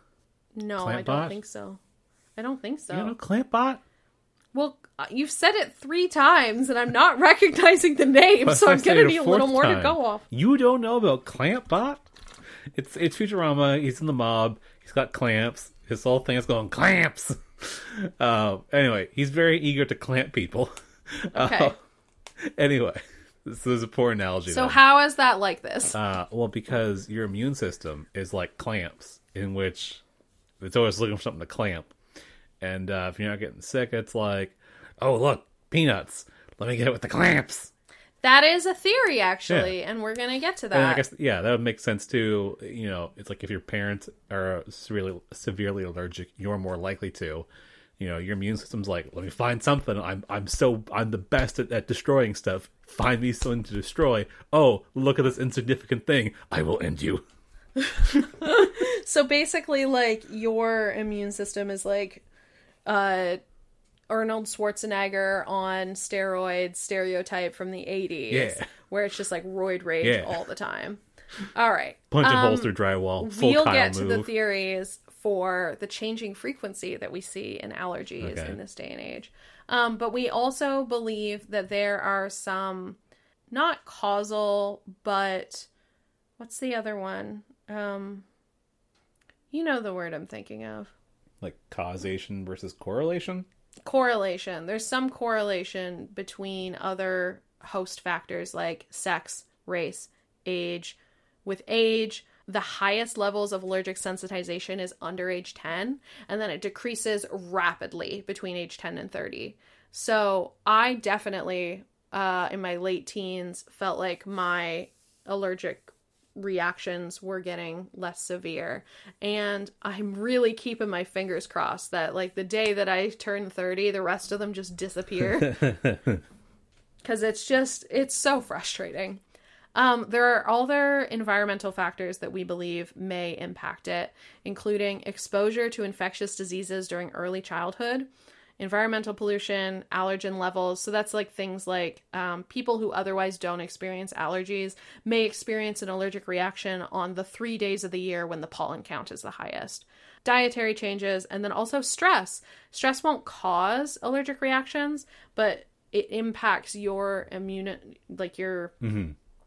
No, I don't think so. I don't think so. You know, clampbot. Well, uh, you've said it three times, and I'm not recognizing the name, so I'm going to need a little more to go off. You don't know about clampbot? It's it's Futurama. He's in the mob. He's got clamps. His whole thing is going clamps. Uh, anyway, he's very eager to clamp people. Okay. Uh, anyway, this is a poor analogy. So then. how is that like this? Uh, well, because your immune system is like clamps, in which it's always looking for something to clamp. And uh, if you're not getting sick, it's like, oh look, peanuts. Let me get it with the clamps. that is a theory, actually, and we're going to get to that. And I guess yeah, that would make sense too. You know, it's like if your parents are severely severely allergic, you're more likely to. You know, your immune system's like, let me find something. I'm I'm so I'm the best at, at destroying stuff. Find me something to destroy. Oh, look at this insignificant thing. I will end you. So basically, like your immune system is like uh Arnold Schwarzenegger on steroids stereotype from the 80s, Yeah. where it's just like roid rage Yeah. all the time. All right. Punching Um, holes through drywall. Full we'll get to the theories for the changing frequency that we see in allergies Okay. in this day and age. Um, but we also believe that there are some not causal, but what's the other one? Um, You know the word I'm thinking of. Like causation versus correlation? Correlation. There's some correlation between other host factors like sex, race, age. With age, the highest levels of allergic sensitization is under age 10, and then it decreases rapidly between age 10 and 30. So I definitely, uh, in my late teens, felt like my allergic reactions were getting less severe. And I'm really keeping my fingers crossed that, like, the day that I turn 30, the rest of them just disappear. Because it's just, it's so frustrating. Um, there are other environmental factors that we believe may impact it, including exposure to infectious diseases during early childhood, environmental pollution, allergen levels. So that's like things like um, people who otherwise don't experience allergies may experience an allergic reaction on the three days of the year when the pollen count is the highest. Dietary changes, and then also stress. Stress won't cause allergic reactions, but it impacts your immune, like your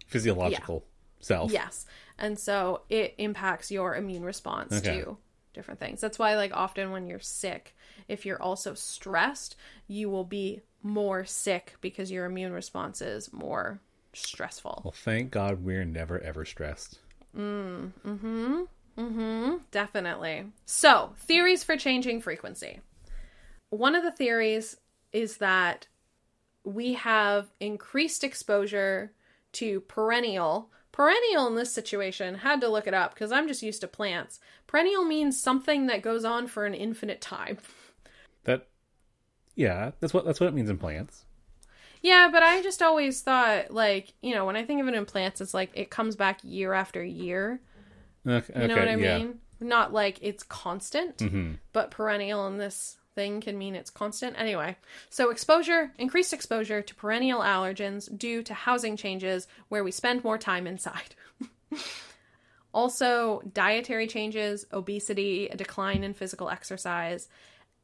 Physiological self. Yes. And so it impacts your immune response Okay. to different things. That's why, like, often when you're sick, if you're also stressed, you will be more sick because your immune response is more stressful. Well, thank God we're never ever stressed. Mm, mhm. Mm Mhm. Definitely. So, theories for changing frequency. One of the theories is that we have increased exposure to perennial. Perennial in this situation, had to look it up because I'm just used to plants. Perennial means something that goes on for an infinite time. That, yeah, that's what that's what it means in plants. Yeah, but I just always thought, like, you know, when I think of it in plants, it's like it comes back year after year. Okay, You know what I yeah. mean? Not like it's constant, mm-hmm. but perennial in this thing can mean it's constant. Anyway, so exposure, increased exposure to perennial allergens due to housing changes where we spend more time inside. also, dietary changes, obesity, a decline in physical exercise.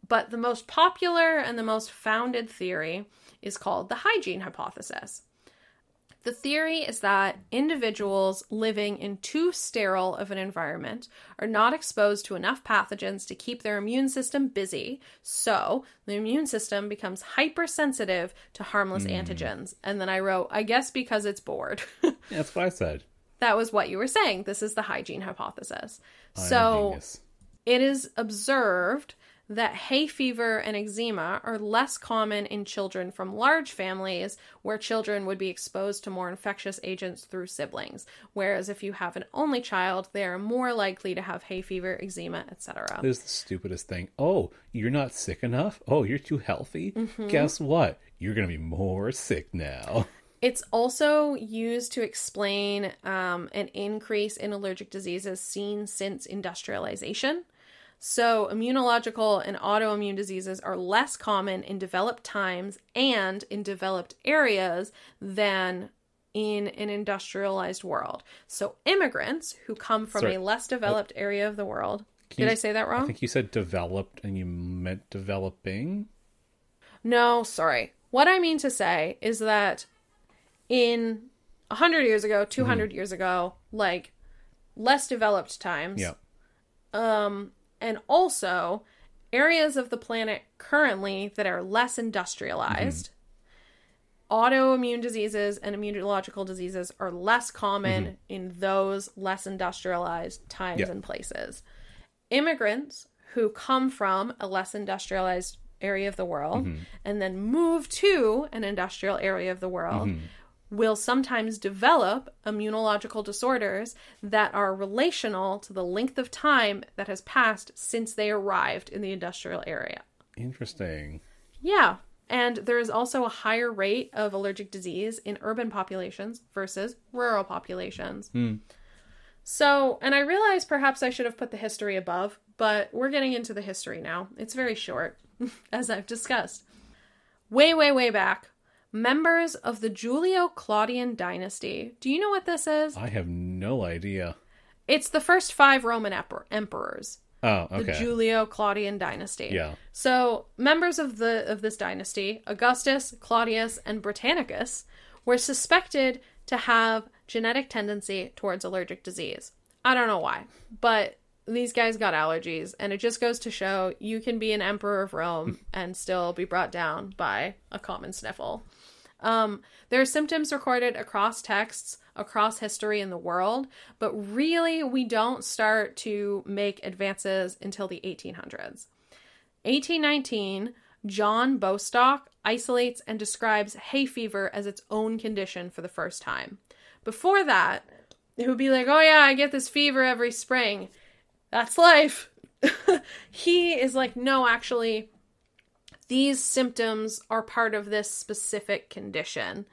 But the most popular and the most founded theory is called the hygiene hypothesis. The theory is that individuals living in too sterile of an environment are not exposed to enough pathogens to keep their immune system busy, so the immune system becomes hypersensitive to harmless hmm. antigens. And then I wrote, I guess because it's bored. Yeah, that's what I said. that was what you were saying. This is the hygiene hypothesis. I'm so genius. it is observed that hay fever and eczema are less common in children from large families where children would be exposed to more infectious agents through siblings whereas if you have an only child they are more likely to have hay fever eczema etc This is the stupidest thing. Oh, you're not sick enough? Oh, you're too healthy? Mm-hmm. Guess what? You're going to be more sick now. It's also used to explain um, an increase in allergic diseases seen since industrialization. So, immunological and autoimmune diseases are less common in developed times and in developed areas than in an industrialized world. So, immigrants who come from Sorry. a less developed area of the world. Can Did you- I say that wrong? I think you said developed and you meant developing. No, sorry. What I mean to say is that in 100 years ago, 200 mm-hmm. years ago, like less developed times, Yeah. Um, and also areas of the planet currently that are less industrialized, autoimmune diseases and immunological diseases are less common mm-hmm. in those less industrialized times Yeah. and places. Immigrants who come from a less industrialized area of the world mm-hmm. and then move to an industrial area of the world mm-hmm. Will sometimes develop immunological disorders that are relational to the length of time that has passed since they arrived in the industrial area. Interesting. Yeah. And there is also a higher rate of allergic disease in urban populations versus rural populations. Hmm. So, and I realize perhaps I should have put the history above, but we're getting into the history now. It's very short, as I've discussed. Way, way, way back, members of the Julio Claudian dynasty. Do you know what this is? I have no idea. It's the first five Roman emper- emperors Oh, okay. the. Julio Claudian dynasty. Yeah. So members of the of this dynasty, Augustus, Claudius, and Britannicus, were suspected to have genetic tendency towards allergic disease. I don't know why, but these guys got allergies, and it just goes to show you can be an emperor of Rome hmm. and still be brought down by a common sniffle. Um, there are symptoms recorded across texts, across history in the world, but really we don't start to make advances until the 1800s. 1819, John Bostock isolates and describes hay fever as its own condition for the first time. Before that, it would be like, oh yeah, I get this fever every spring. That's life. he is like, no, actually, these symptoms are part of this specific condition.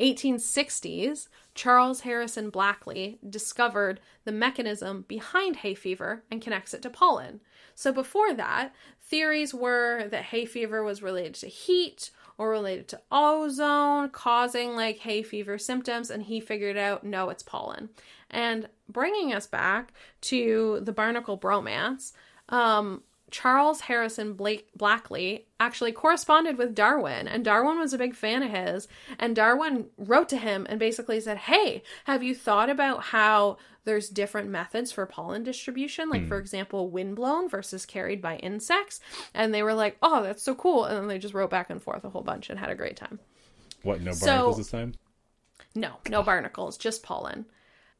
1860s, Charles Harrison Blackley discovered the mechanism behind hay fever and connects it to pollen. So before that, theories were that hay fever was related to heat or related to ozone causing like hay fever symptoms and he figured out no it's pollen and bringing us back to the barnacle bromance um, Charles Harrison Blake Blackley actually corresponded with Darwin, and Darwin was a big fan of his. And Darwin wrote to him and basically said, Hey, have you thought about how there's different methods for pollen distribution? Like, mm. for example, windblown versus carried by insects. And they were like, Oh, that's so cool. And then they just wrote back and forth a whole bunch and had a great time. What, no barnacles so, this time? No, no barnacles, just pollen.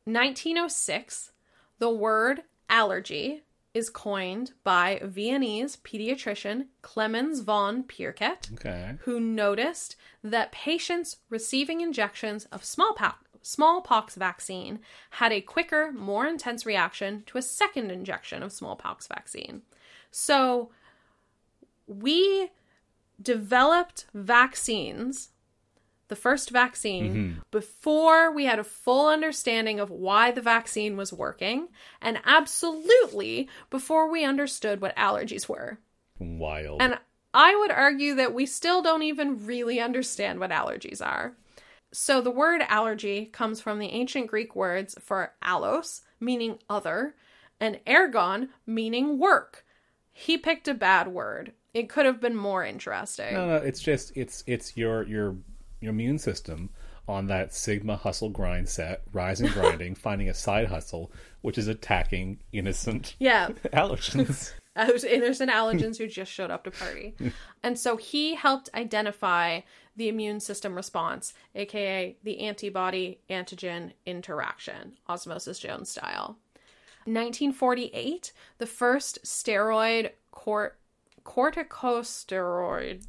1906, the word allergy is coined by Viennese pediatrician Clemens von Pirquet, okay. who noticed that patients receiving injections of smallpox, smallpox vaccine had a quicker, more intense reaction to a second injection of smallpox vaccine. So we developed vaccines the first vaccine mm-hmm. before we had a full understanding of why the vaccine was working, and absolutely before we understood what allergies were. Wild. And I would argue that we still don't even really understand what allergies are. So the word allergy comes from the ancient Greek words for allos, meaning other, and ergon, meaning work. He picked a bad word. It could have been more interesting. No, no, it's just it's it's your your your immune system on that Sigma hustle grind set, rise and grinding, finding a side hustle, which is attacking innocent yeah allergens. Those innocent allergens who just showed up to party. and so he helped identify the immune system response, aka the antibody antigen interaction, Osmosis Jones style. 1948, the first steroid cort- corticosteroid.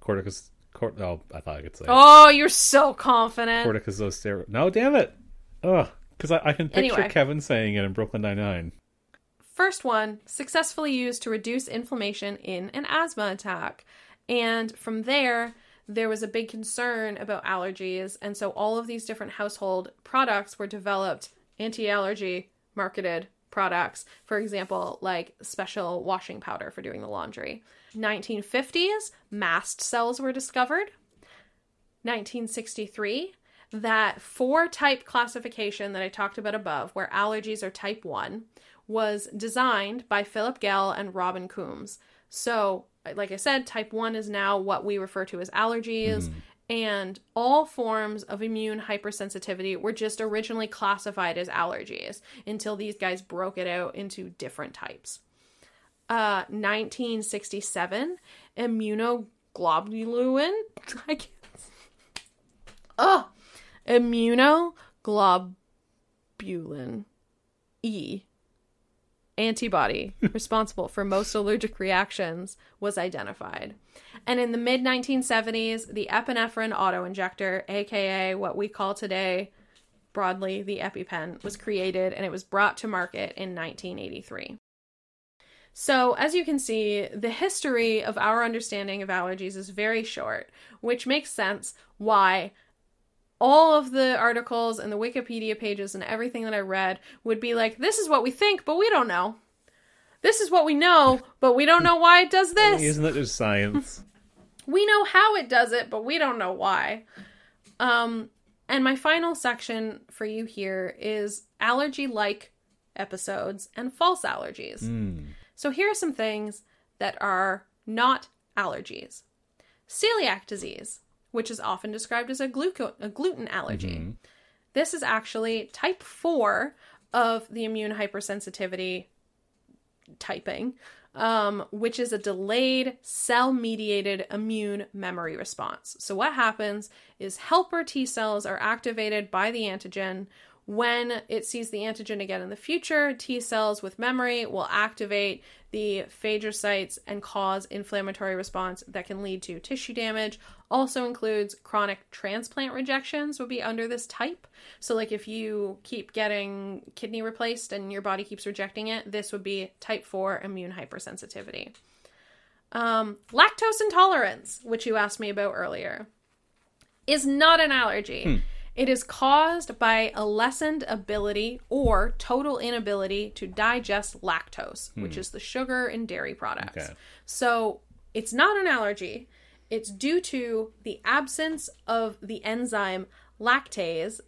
Corticos Cort- oh, I thought I could say. Oh, you're so confident. Corticosteroid. No, damn it. Ugh. Because I, I, can picture anyway. Kevin saying it in Brooklyn Nine-Nine. First one, successfully used to reduce inflammation in an asthma attack. And from there, there was a big concern about allergies. And so all of these different household products were developed anti allergy marketed products. For example, like special washing powder for doing the laundry. 1950s, mast cells were discovered. 1963, that four type classification that I talked about above, where allergies are type 1, was designed by Philip Gell and Robin Coombs. So, like I said, type 1 is now what we refer to as allergies, mm. and all forms of immune hypersensitivity were just originally classified as allergies until these guys broke it out into different types uh, 1967 immunoglobulin. I can't. Oh, immunoglobulin E antibody responsible for most allergic reactions was identified. And in the mid 1970s, the epinephrine autoinjector, aka what we call today broadly the EpiPen, was created and it was brought to market in 1983. So, as you can see, the history of our understanding of allergies is very short, which makes sense why all of the articles and the Wikipedia pages and everything that I read would be like, this is what we think, but we don't know. This is what we know, but we don't know why it does this. Isn't that just science? we know how it does it, but we don't know why. Um, and my final section for you here is allergy like episodes and false allergies. Mm. So here are some things that are not allergies celiac disease, which is often described as a, gluco- a gluten allergy. Mm-hmm. This is actually type 4 of the immune hypersensitivity typing, um, which is a delayed cell mediated immune memory response. So, what happens is helper T cells are activated by the antigen. When it sees the antigen again in the future, T cells with memory will activate the phagocytes and cause inflammatory response that can lead to tissue damage. Also includes chronic transplant rejections would be under this type. So like if you keep getting kidney replaced and your body keeps rejecting it, this would be type 4 immune hypersensitivity. Um, lactose intolerance, which you asked me about earlier, is not an allergy. It is caused by a lessened ability or total inability to digest lactose, which hmm. is the sugar in dairy products. Okay. So it's not an allergy. It's due to the absence of the enzyme lactase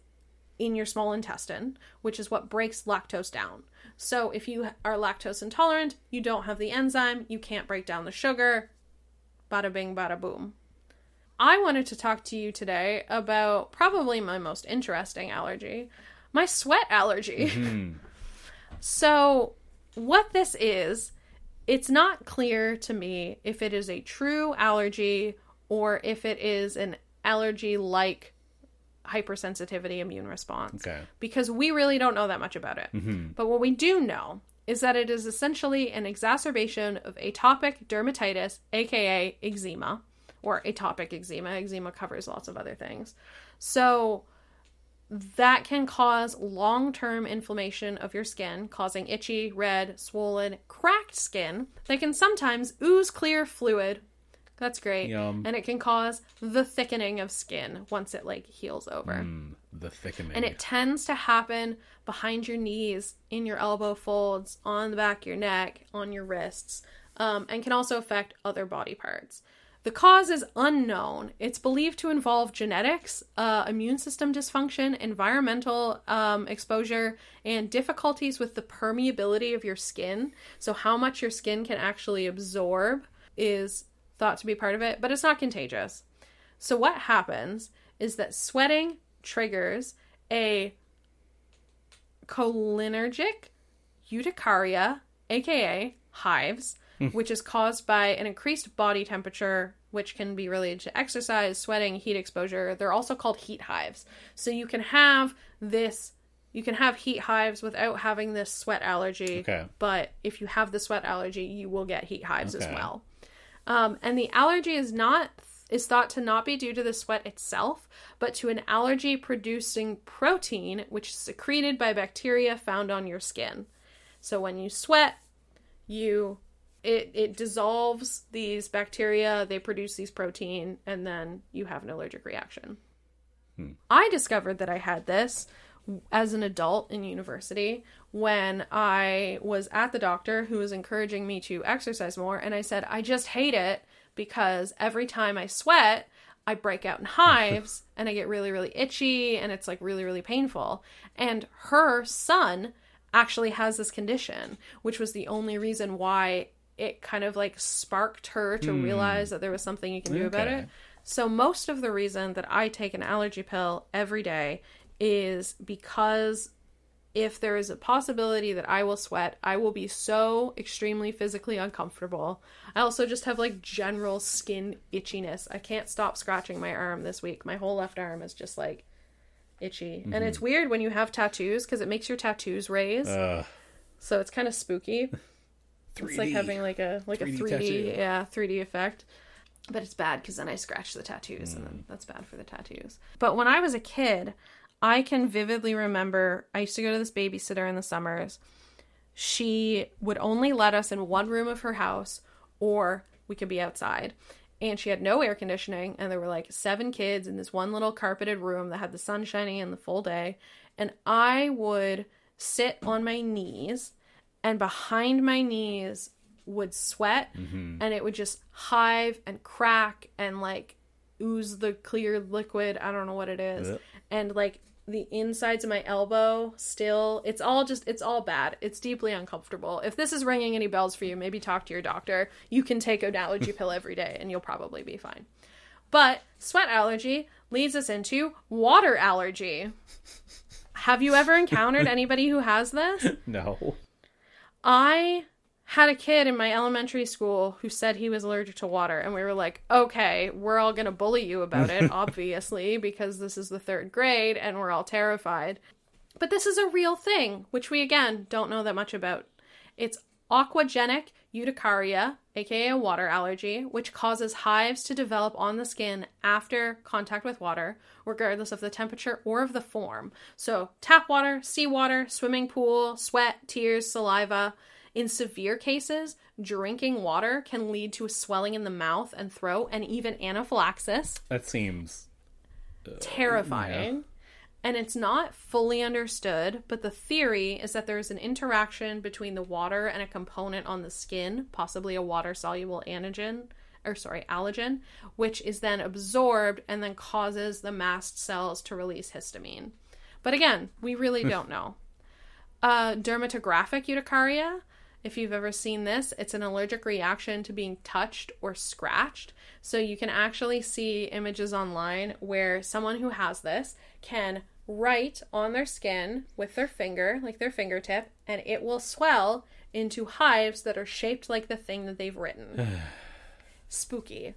in your small intestine, which is what breaks lactose down. So if you are lactose intolerant, you don't have the enzyme, you can't break down the sugar. Bada bing, bada boom. I wanted to talk to you today about probably my most interesting allergy, my sweat allergy. Mm-hmm. so, what this is, it's not clear to me if it is a true allergy or if it is an allergy like hypersensitivity immune response Okay. because we really don't know that much about it. Mm-hmm. But what we do know is that it is essentially an exacerbation of atopic dermatitis, aka eczema, or atopic eczema. Eczema covers lots of other things. So that can cause long term inflammation of your skin, causing itchy, red, swollen, cracked skin that can sometimes ooze clear fluid. That's great. Yum. And it can cause the thickening of skin once it like heals over. Mm, the thickening. And it tends to happen behind your knees, in your elbow folds, on the back of your neck, on your wrists, um, and can also affect other body parts. The cause is unknown. It's believed to involve genetics, uh, immune system dysfunction, environmental um, exposure, and difficulties with the permeability of your skin. So, how much your skin can actually absorb is thought to be part of it, but it's not contagious. So, what happens is that sweating triggers a cholinergic urticaria, aka hives, which is caused by an increased body temperature, which can be related to exercise, sweating, heat exposure. They're also called heat hives. So you can have this, you can have heat hives without having this sweat allergy. Okay. But if you have the sweat allergy, you will get heat hives as well. Um, and the allergy is not is thought to not be due to the sweat itself, but to an allergy producing protein which is secreted by bacteria found on your skin. So when you sweat, you it it dissolves these bacteria, they produce these protein, and then you have an allergic reaction. Hmm. I discovered that I had this as an adult in university when I was at the doctor who was encouraging me to exercise more and I said I just hate it because every time I sweat I break out in hives and I get really really itchy and it's like really really painful and her son actually has this condition which was the only reason why it kind of like sparked her to realize that there was something you can do about it so most of the reason that I take an allergy pill every day is because if there is a possibility that I will sweat, I will be so extremely physically uncomfortable. I also just have like general skin itchiness. I can't stop scratching my arm this week. My whole left arm is just like itchy. And it's weird when you have tattoos because it makes your tattoos raise. Uh, so it's kind of spooky. It's like having like a like a 3D 3D, tattoo. yeah, 3D effect. But it's bad because then I scratch the tattoos, and Mm. then that's bad for the tattoos. But when I was a kid, I can vividly remember I used to go to this babysitter in the summers. She would only let us in one room of her house, or we could be outside. And she had no air conditioning, and there were like seven kids in this one little carpeted room that had the sun shining in the full day. And I would sit on my knees, and behind my knees would sweat, mm-hmm. and it would just hive and crack and like ooze the clear liquid. I don't know what it is. Yep. And like the insides of my elbow still it's all just it's all bad it's deeply uncomfortable if this is ringing any bells for you maybe talk to your doctor you can take an allergy pill every day and you'll probably be fine but sweat allergy leads us into water allergy have you ever encountered anybody who has this no. I had a kid in my elementary school who said he was allergic to water and we were like okay we're all going to bully you about it obviously because this is the third grade and we're all terrified. But this is a real thing which we again don't know that much about. It's aquagenic urticaria aka a water allergy which causes hives to develop on the skin after contact with water regardless of the temperature or of the form so tap water seawater swimming pool sweat tears saliva in severe cases, drinking water can lead to a swelling in the mouth and throat and even anaphylaxis. That seems uh, Terrifying. yeah. And it's not fully understood, but the theory is that there's an interaction between the water and a component on the skin, possibly a water soluble antigen, or sorry, allergen, which is then absorbed and then causes the mast cells to release histamine. But again, we really don't know. Uh, dermatographic urticaria. If you've ever seen this, it's an allergic reaction to being touched or scratched. So you can actually see images online where someone who has this can write on their skin with their finger, like their fingertip, and it will swell into hives that are shaped like the thing that they've written. Spooky.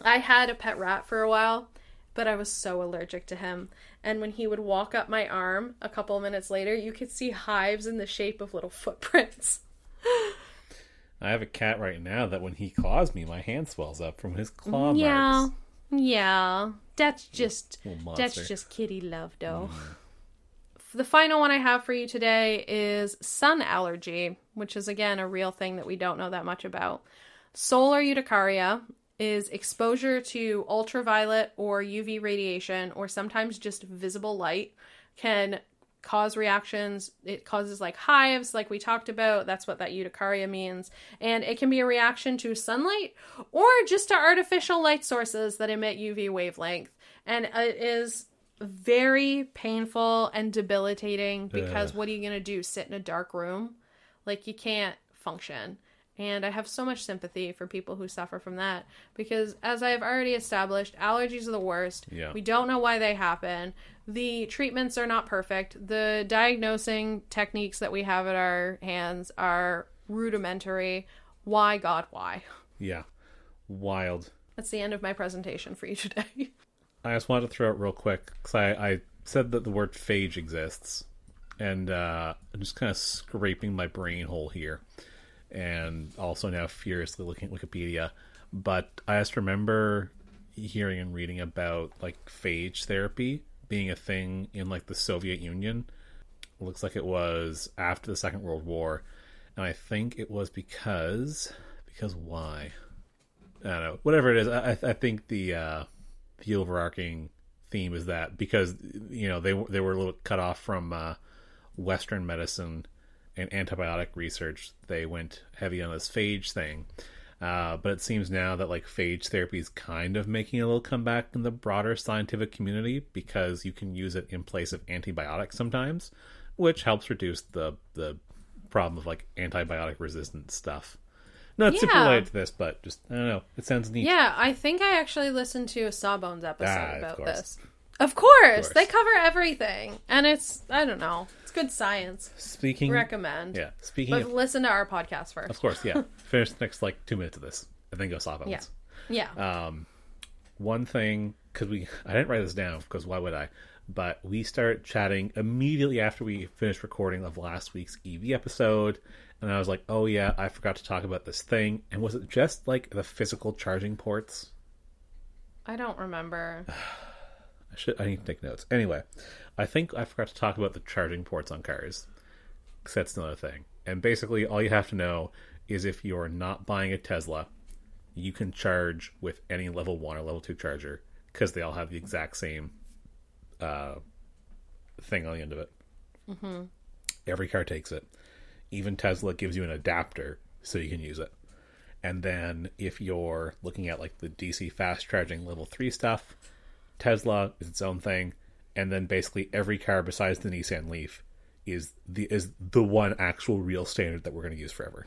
I had a pet rat for a while, but I was so allergic to him. And when he would walk up my arm a couple of minutes later, you could see hives in the shape of little footprints. I have a cat right now that when he claws me, my hand swells up from his claw yeah. marks. Yeah. That's just that's just kitty love though. Mm. The final one I have for you today is sun allergy, which is again a real thing that we don't know that much about. Solar urticaria is exposure to ultraviolet or UV radiation or sometimes just visible light can cause reactions. It causes like hives, like we talked about. That's what that urticaria means. And it can be a reaction to sunlight or just to artificial light sources that emit UV wavelength. And it is very painful and debilitating because what are you going to do? Sit in a dark room? Like you can't function. And I have so much sympathy for people who suffer from that because, as I have already established, allergies are the worst. Yeah. We don't know why they happen. The treatments are not perfect. The diagnosing techniques that we have at our hands are rudimentary. Why, God, why? Yeah. Wild. That's the end of my presentation for you today. I just wanted to throw out real quick because I, I said that the word phage exists, and uh, I'm just kind of scraping my brain hole here, and also now furiously looking at Wikipedia. But I just remember hearing and reading about like phage therapy being a thing in like the Soviet Union. It looks like it was after the Second World War, and I think it was because because why? I don't know. Whatever it is, I, I think the uh, the overarching theme is that because you know they they were a little cut off from uh, Western medicine and antibiotic research, they went heavy on this phage thing. Uh, but it seems now that like phage therapy is kind of making a little comeback in the broader scientific community because you can use it in place of antibiotics sometimes, which helps reduce the the problem of like antibiotic resistant stuff. Not super Yeah. related to this, but just I don't know. It sounds neat. yeah, I think I actually listened to a Sawbones episode Ah, about this. Of course, course. they cover everything, and it's I don't know, it's good science. Speaking, Recommend. yeah. Speaking But of, listen to our podcast first. of course, yeah. Finish the next like two minutes of this, and then go soft Yeah. bones. Yeah. Um, one thing because we I didn't write this down because why would I? But we start chatting immediately after we finished recording of last week's EV episode, and I was like, oh yeah, I forgot to talk about this thing. And was it just like the physical charging ports? I don't remember. I should I need to take notes. Anyway, I think I forgot to talk about the charging ports on cars. Because that's another thing. And basically, all you have to know is if you're not buying a Tesla, you can charge with any level one or level two charger because they all have the exact same uh, thing on the end of it. Mm-hmm. Every car takes it. Even Tesla gives you an adapter so you can use it. And then if you're looking at like the DC fast charging level three stuff, Tesla is its own thing, and then basically every car besides the Nissan Leaf is the is the one actual real standard that we're going to use forever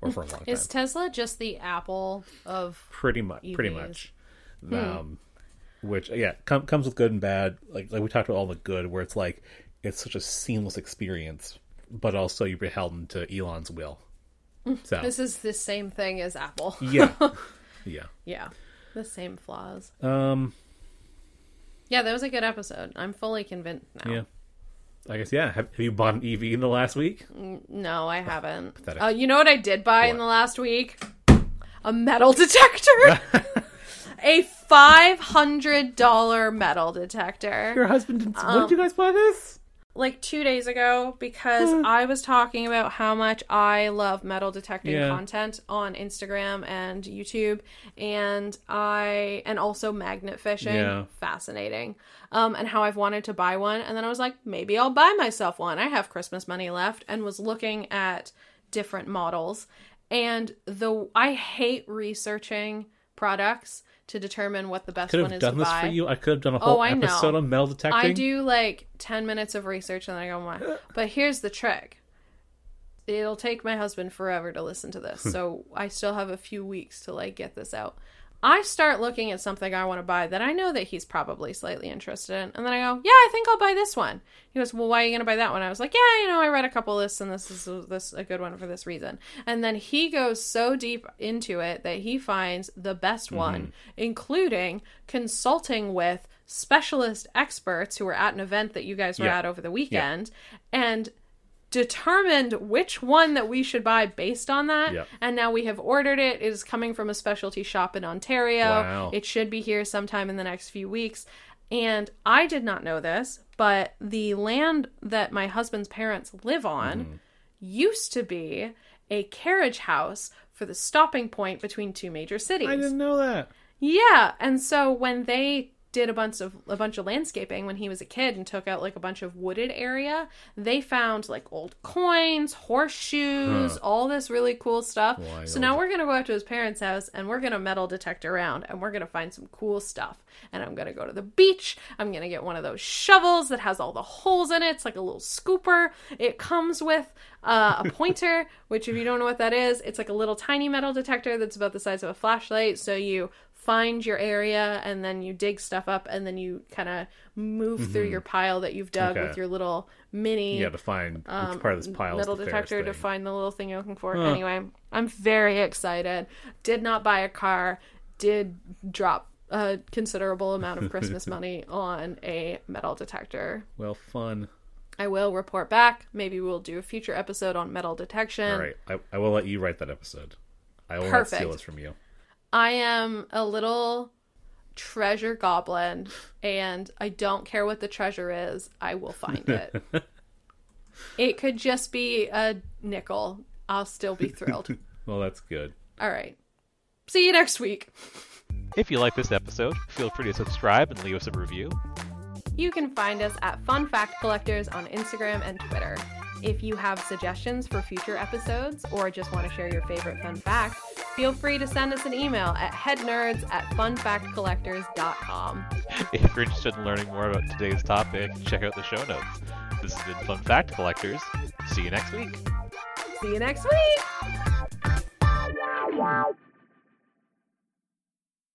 or for a long time. Is Tesla just the Apple of pretty much, pretty EVs. much. Um, which yeah, com- comes with good and bad. Like like we talked about all the good, where it's like it's such a seamless experience, but also you're beholden to Elon's will. So This is the same thing as Apple. yeah, yeah. yeah. The same flaws. Um, Yeah, that was a good episode. I'm fully convinced now. yeah. I guess yeah. Have, have you bought an EV in the last week? No, I haven't. Pathetic. Uh, you know what I did buy in the last week? A metal detector. a five hundred dollar metal detector. Your husband didn't. Um, did you guys buy this? Like two days ago, because I was talking about how much I love metal detecting Yeah. content on Instagram and YouTube, and I and also magnet fishing. Yeah. Fascinating. Um, and how I've wanted to buy one, and then I was like, maybe I'll buy myself one. I have Christmas money left, and was looking at different models, and the I hate researching products to determine what the best Could one have is done to this buy. for you. I could have done a whole Oh, episode on metal detecting. I do like 10 minutes of research and then I go, "Mwah." but here's the trick. It'll take my husband forever to listen to this. Hmm. so I still have a few weeks to like get this out. I start looking at something I want to buy that I know that he's probably slightly interested in. And then I go, yeah, I think I'll buy this one. He goes, well, why are you going to buy that one? I was like, yeah, you know, I read a couple lists and this is this a good one for this reason. And then he goes so deep into it that he finds the best mm-hmm. one, including consulting with specialist experts who were at an event that you guys were Yeah. at over the weekend and determined which one that we should buy based on that. Yep. And now we have ordered it. It is coming from a specialty shop in Ontario. Wow. It should be here sometime in the next few weeks. And I did not know this, but the land that my husband's parents live on Mm-hmm. used to be a carriage house for the stopping point between two major cities. I didn't know that. Yeah, and so when they did a bunch of a bunch of landscaping when he was a kid and took out like a bunch of wooded area, they found like old coins, horseshoes, Huh. all this really cool stuff. So now we're gonna go out to his parents' house and we're gonna metal detect around and we're gonna find some cool stuff. And I'm gonna go to the beach. I'm gonna get one of those shovels that has all the holes in it. It's like a little scooper. It comes with uh, a pointer, which if you don't know what that is, it's like a little tiny metal detector that's about the size of a flashlight. So you find your area and then you dig stuff up and then you kind of move through your pile that you've dug Mm-hmm. Okay. with your little mini Yeah, to find which um, part of this pile metal detector to find the little thing you're looking for. Huh. Anyway, I'm very excited. Did not buy a car. Did drop a considerable amount of Christmas money on a metal detector. Well, fun. I will report back. Maybe we'll do a future episode on metal detection. All right, I, I will let you write that episode. I will not steal Perfect. this from you. I am a little treasure goblin and I don't care what the treasure is. I will find it. it could just be a nickel. I'll still be thrilled. Well, that's good. All right. See you next week. If you like this episode, feel free to subscribe and leave us a review. You can find us at Fun Fact Collectors on Instagram and Twitter. If you have suggestions for future episodes or just want to share your favorite fun fact, feel free to send us an email at headnerds at funfactcollectors.com. If you're interested in learning more about today's topic, check out the show notes. This has been Fun Fact Collectors. See you next week. See you next week.